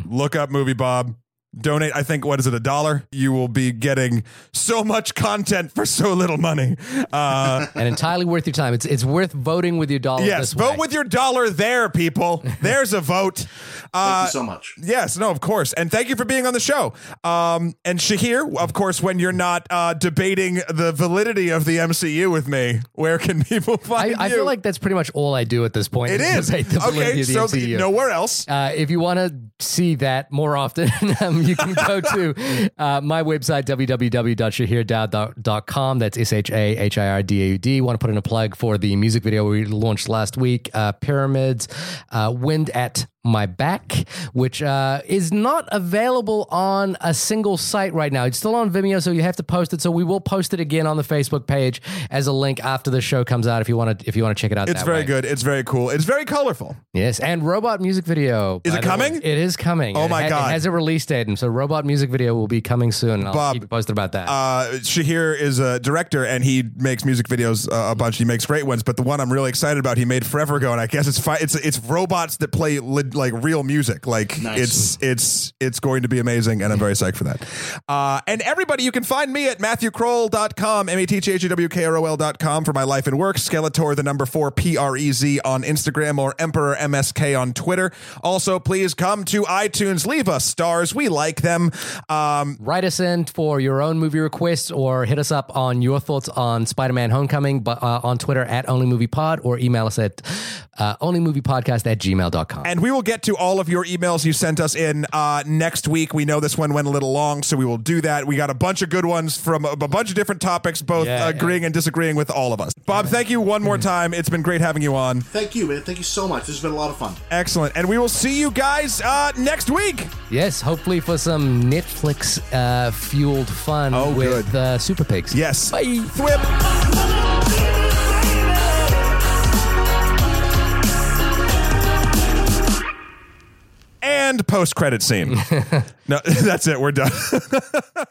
look up Movie Bob. Donate, I think, what is it, a dollar? You will be getting so much content for so little money. Uh, and entirely worth your time it's it's worth voting with your dollar yes, this vote way. with your dollar there, people. There's a vote. Thank Uh, you so much. Yes, no, of course. And thank you for being on the show. Um, and Shahir, of course, when you're not uh, debating the validity of the MCU with me, where can people I, find I you? feel like that's pretty much all I do at this point. it is. debate the validity Okay, of the so MCU. nowhere else. Uh, if you want to see that more often, um, you can go to uh, my website, www.shahirdaud.com. That's S H A H I R D A U D. Want to put in a plug for the music video we launched last week, uh, Pyramids, uh, Wind at My Back, which uh, is not available on a single site right now. It's still on Vimeo, so you have to post it. So we will post it again on the Facebook page as a link after the show comes out if you want to if you want to check it out. It's very way. good. It's very cool. It's very colorful. Yes, and robot music video. Is it the way. coming? It is coming. Oh It my ha- God. It has a release date, and so robot music video will be coming soon. I'll Bob, keep posted about that. Uh, Shahir is a director and he makes music videos uh, a bunch. He makes great ones, but the one I'm really excited about, he made forever ago, and I guess it's fi- it's it's robots that play good like real music. Like Nice. it's it's it's going to be amazing, and I'm very psyched for that. Uh, and everybody, you can find me at MatthewKrol.com, M A T H A W K R O L.com for my life and work. Skeletor, the number four P R E Z on Instagram or Emperor MSK on Twitter. Also, please come to iTunes, leave us stars. We like them. Um, Write us in for your own movie requests or hit us up on your thoughts on Spider Man Homecoming but, uh, on Twitter at OnlyMoviePod or email us at uh, OnlyMoviePodcast at gmail.com. And we will get to all of your emails you sent us in uh, next week. We know this one went a little long, so we will do that. We got a bunch of good ones from a, a bunch of different topics, both Yeah. agreeing and disagreeing with all of us. Bob, thank you one more time. It's been great having you on. Thank you, man. Thank you so much. This has been a lot of fun. Excellent. And we will see you guys uh, next week. Yes, hopefully for some Netflix uh, fueled fun Oh, with good. uh, Super Pigs. Yes. Bye. Thwip. And post credit scene. no, that's it. We're done.